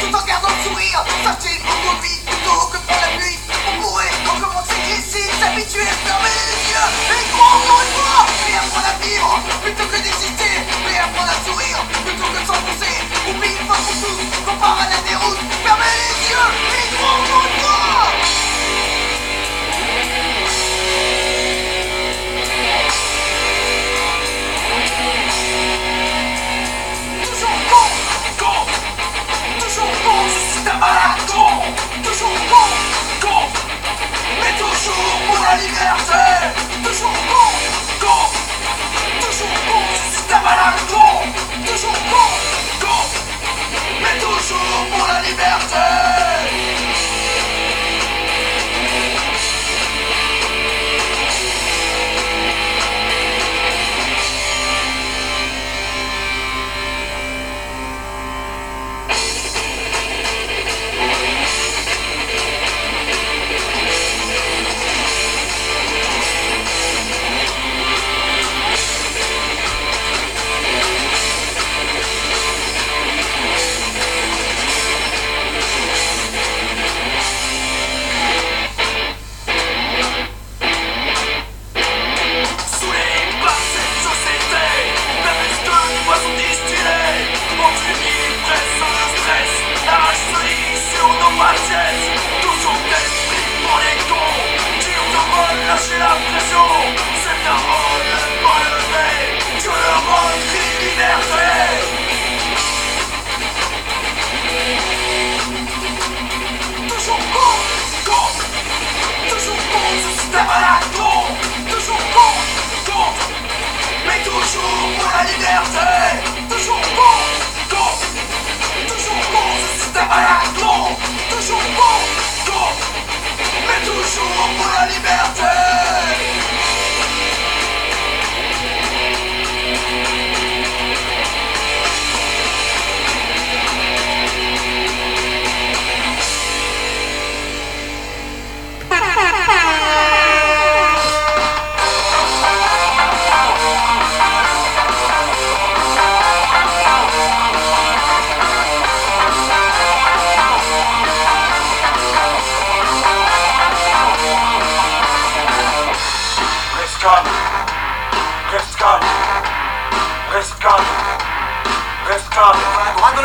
tout en gardant le sourire. Sortir au vite plutôt que pour la nuit. On pourrait encore ici, s'habituer fermer les yeux et croire une fois. Et apprendre à vivre plutôt que d'exister. Et apprendre à sourire plutôt que de s'enfoncer. Oublie une fois pour toutes à la déroute. Fermer les yeux et croire une fois. Mais toujours pour la liberté, toujours bon, quand, toujours bon, c'est un malade, toujours bon, quand, mais toujours pour la liberté. Toujours bon, go Toujours bon, ce système à la Toujours bon, go Mais toujours pour la liberté.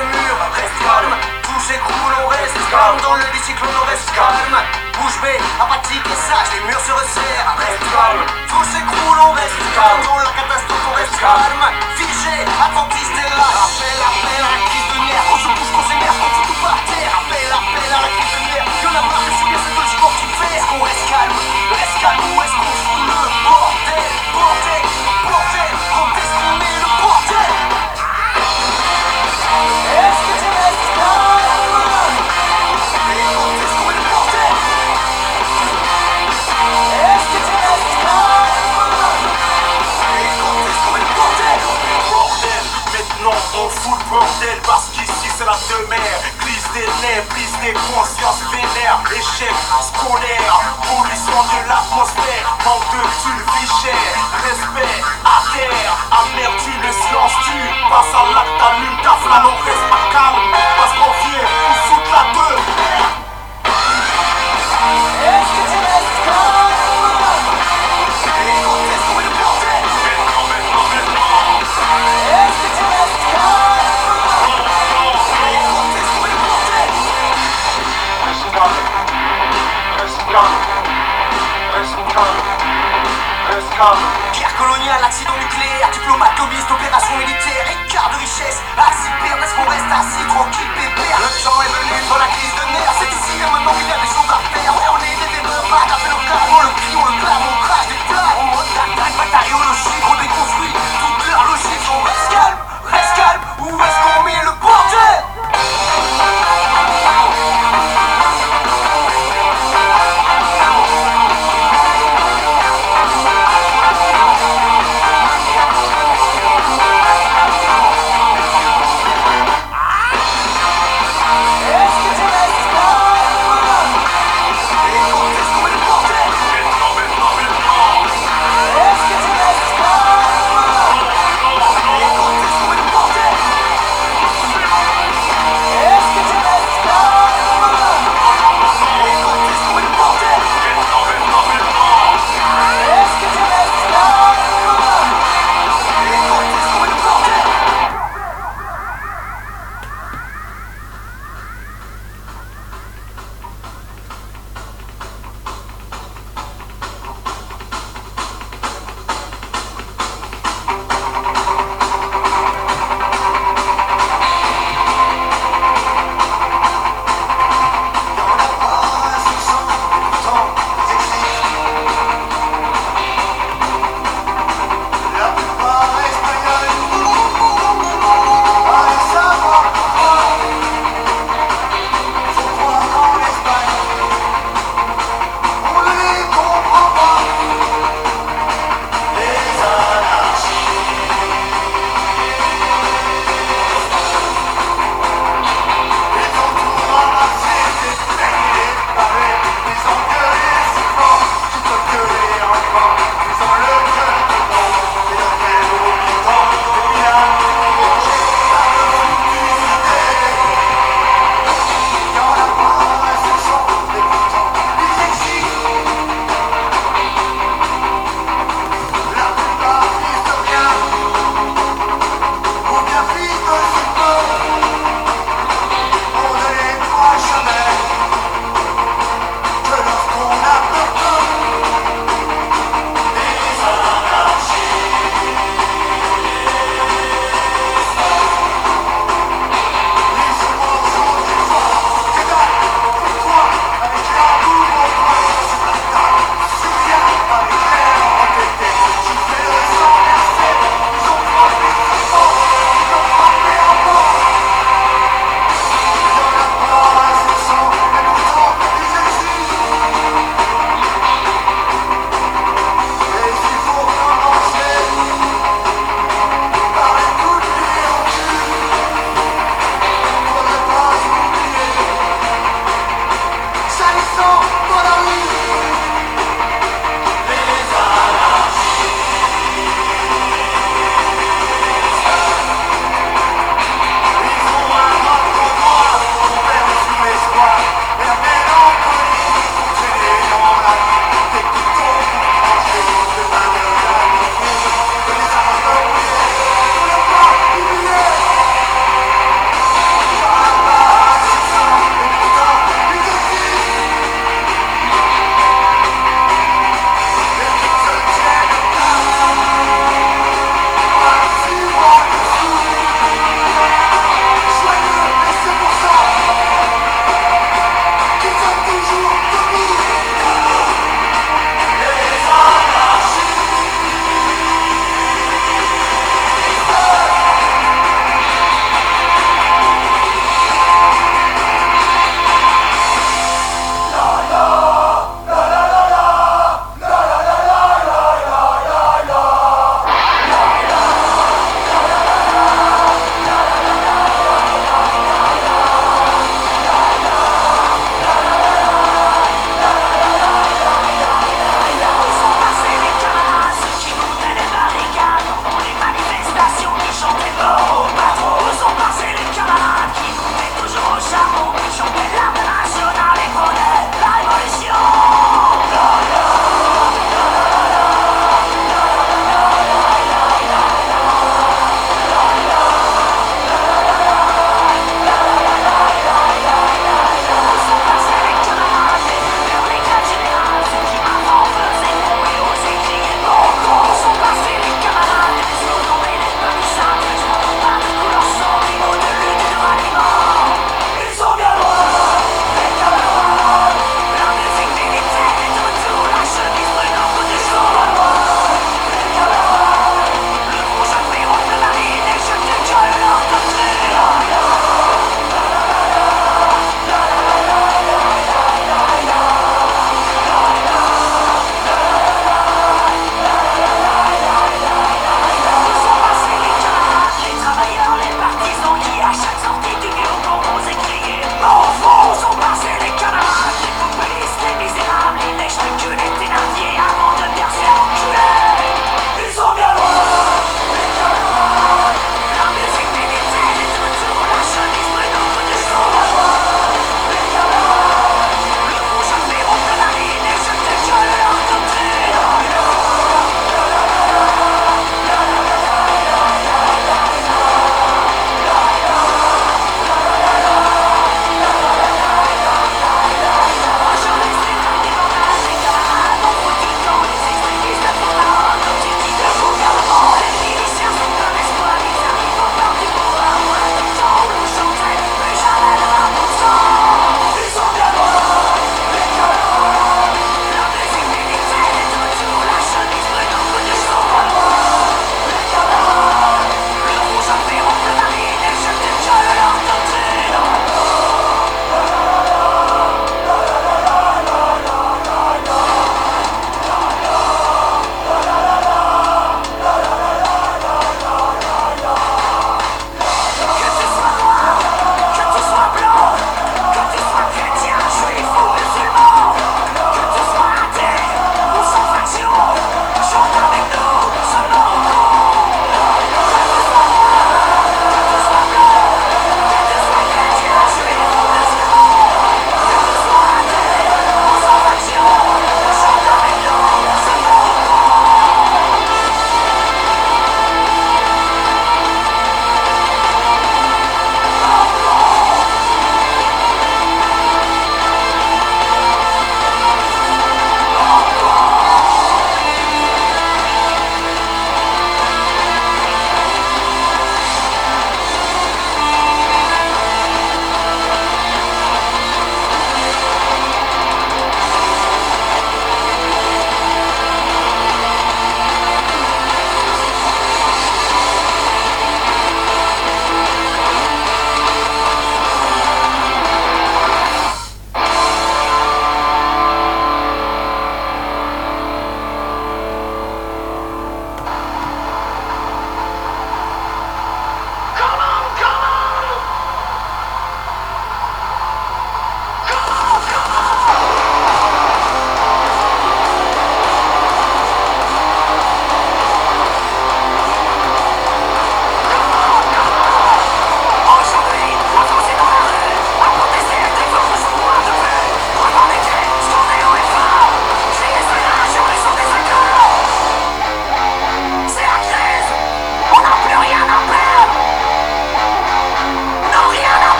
Reste calme. Tout s'écroule, on reste calme. Dans le bicycle, on reste calme. Bouche bée, apathique et sage, les murs se resserrent, reste calme. Tout s'écroule, on reste calme. Dans la catastrophe, on reste calme. Figé, attentiste et lâche. Appel, appel à la crise de nerfs. On se bouge, qu'on s'énerve, qu'on fout tout par terre. Appel, appel à la crise de nerfs. Y'en a marre de subir ce que sport qui fait. Est-ce qu'on reste calme? Reste calme ou est-ce qu'on on fout bordel parce qu'ici c'est la demeure. Glisse des nerfs, glisse des consciences vénères. Échec scolaire, pollution de l'atmosphère. Manque de thunes, vie chère, respect à terre. Amertume, le silence tue. Passe à l'acte, allume ta flamme, on reste pas calme. Parce qu'on vient nous foutre la deux Est-ce que tu Guerre coloniale, accident nucléaire, diplomate, lobbyiste, opération militaire, écart de richesse, assis père, est-ce qu'on reste assis, tranquille, pépère. Le temps est venu dans la crise de nerfs, c'est ici et maintenant qu'il y a des choses à faire. Ouais, on est des démons, pas taper le on le crie, on le clame, on crache des flammes En mode d'attaque on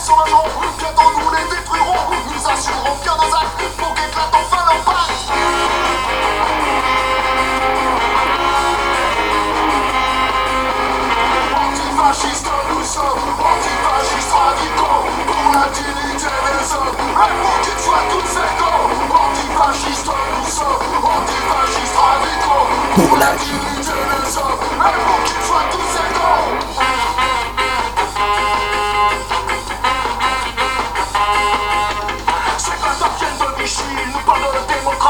sur le nom, bientôt nous les détruirons, nous assurerons qu'un nos actes pour qu'éclate enfin leur Antifascistes nous sommes, antifascistes radicaux, pour la dignité des hommes, et pour qu'ils soient toutes égaux. Antifascistes nous sommes, antifascistes radicaux, pour la dignité des hommes, et pour qu'ils soient tous égaux.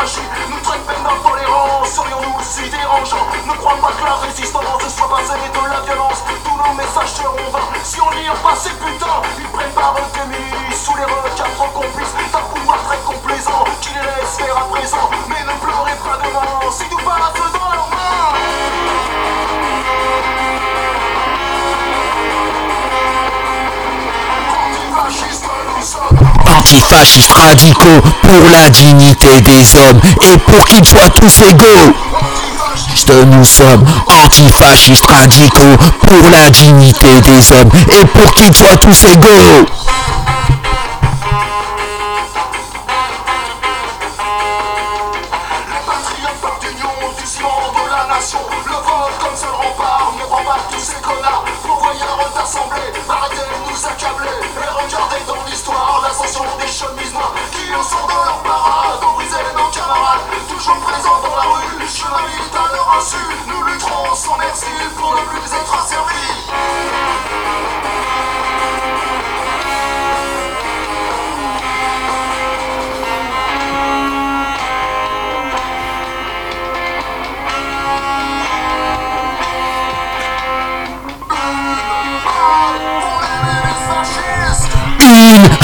fragile, nous même d'intolérance, serions-nous si dérangeants? Ne crois pas que la résistance soit basée de la violence, tous nos messages seront vains si on n'y est pas ces putains. Ils préparent des milices sous les regards trop complices d'un pouvoir très complaisant qui les laisse faire à présent. Mais ne pleurez pas demain si nous passons dans leurs mains. Antifascistes, nous sommes antifascistes radicaux pour la dignité des hommes et pour qu'ils soient tous égaux. Nous sommes antifascistes radicaux pour la dignité des hommes et pour qu'ils soient tous égaux.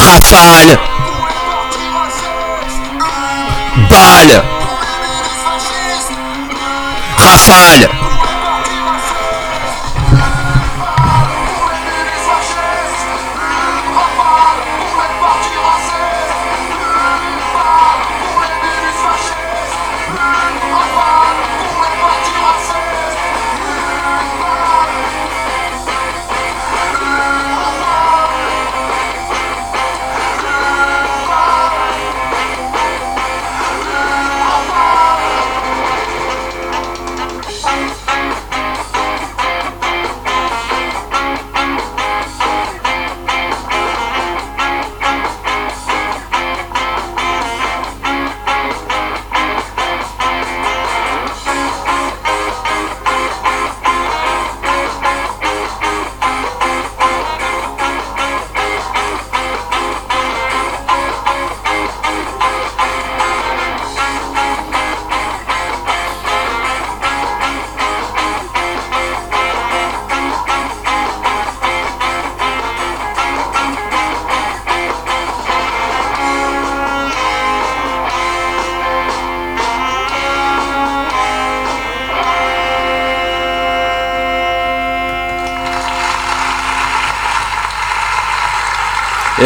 Rafale. Balle. Rafale.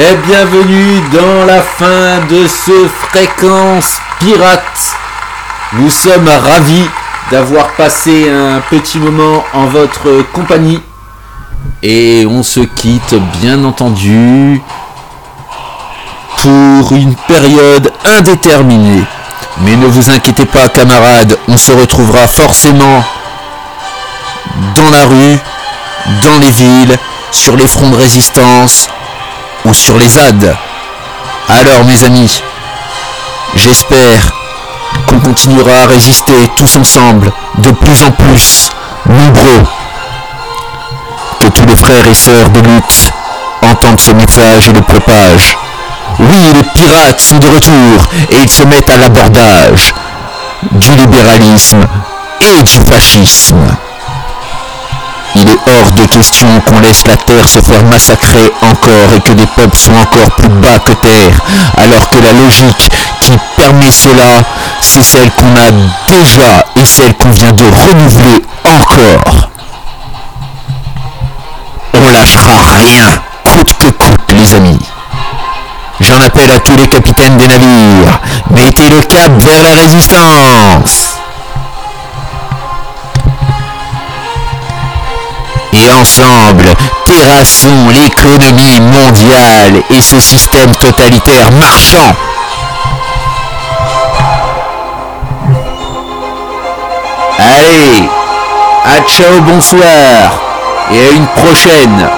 Et bienvenue dans la fin de ce fréquence pirate. Nous sommes ravis d'avoir passé un petit moment en votre compagnie. Et on se quitte bien entendu pour une période indéterminée. Mais ne vous inquiétez pas camarades, on se retrouvera forcément dans la rue, dans les villes, sur les fronts de résistance sur les ZAD. Alors mes amis, j'espère qu'on continuera à résister tous ensemble, de plus en plus, nombreux. Que tous les frères et sœurs de lutte entendent ce message et le propagent. Oui, les pirates sont de retour et ils se mettent à l'abordage du libéralisme et du fascisme. Il est hors de question qu'on laisse la terre se faire massacrer encore et que des peuples soient encore plus bas que terre, alors que la logique qui permet cela, c'est celle qu'on a déjà et celle qu'on vient de renouveler encore. On lâchera rien, coûte que coûte, les amis. J'en appelle à tous les capitaines des navires. Mettez le cap vers la résistance. Et ensemble, terrassons l'économie mondiale et ce système totalitaire marchand. Allez, à ciao, bonsoir et à une prochaine.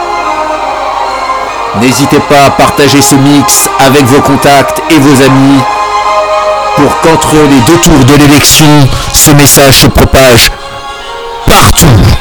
N'hésitez pas à partager ce mix avec vos contacts et vos amis pour qu'entre les deux tours de l'élection, ce message se propage partout.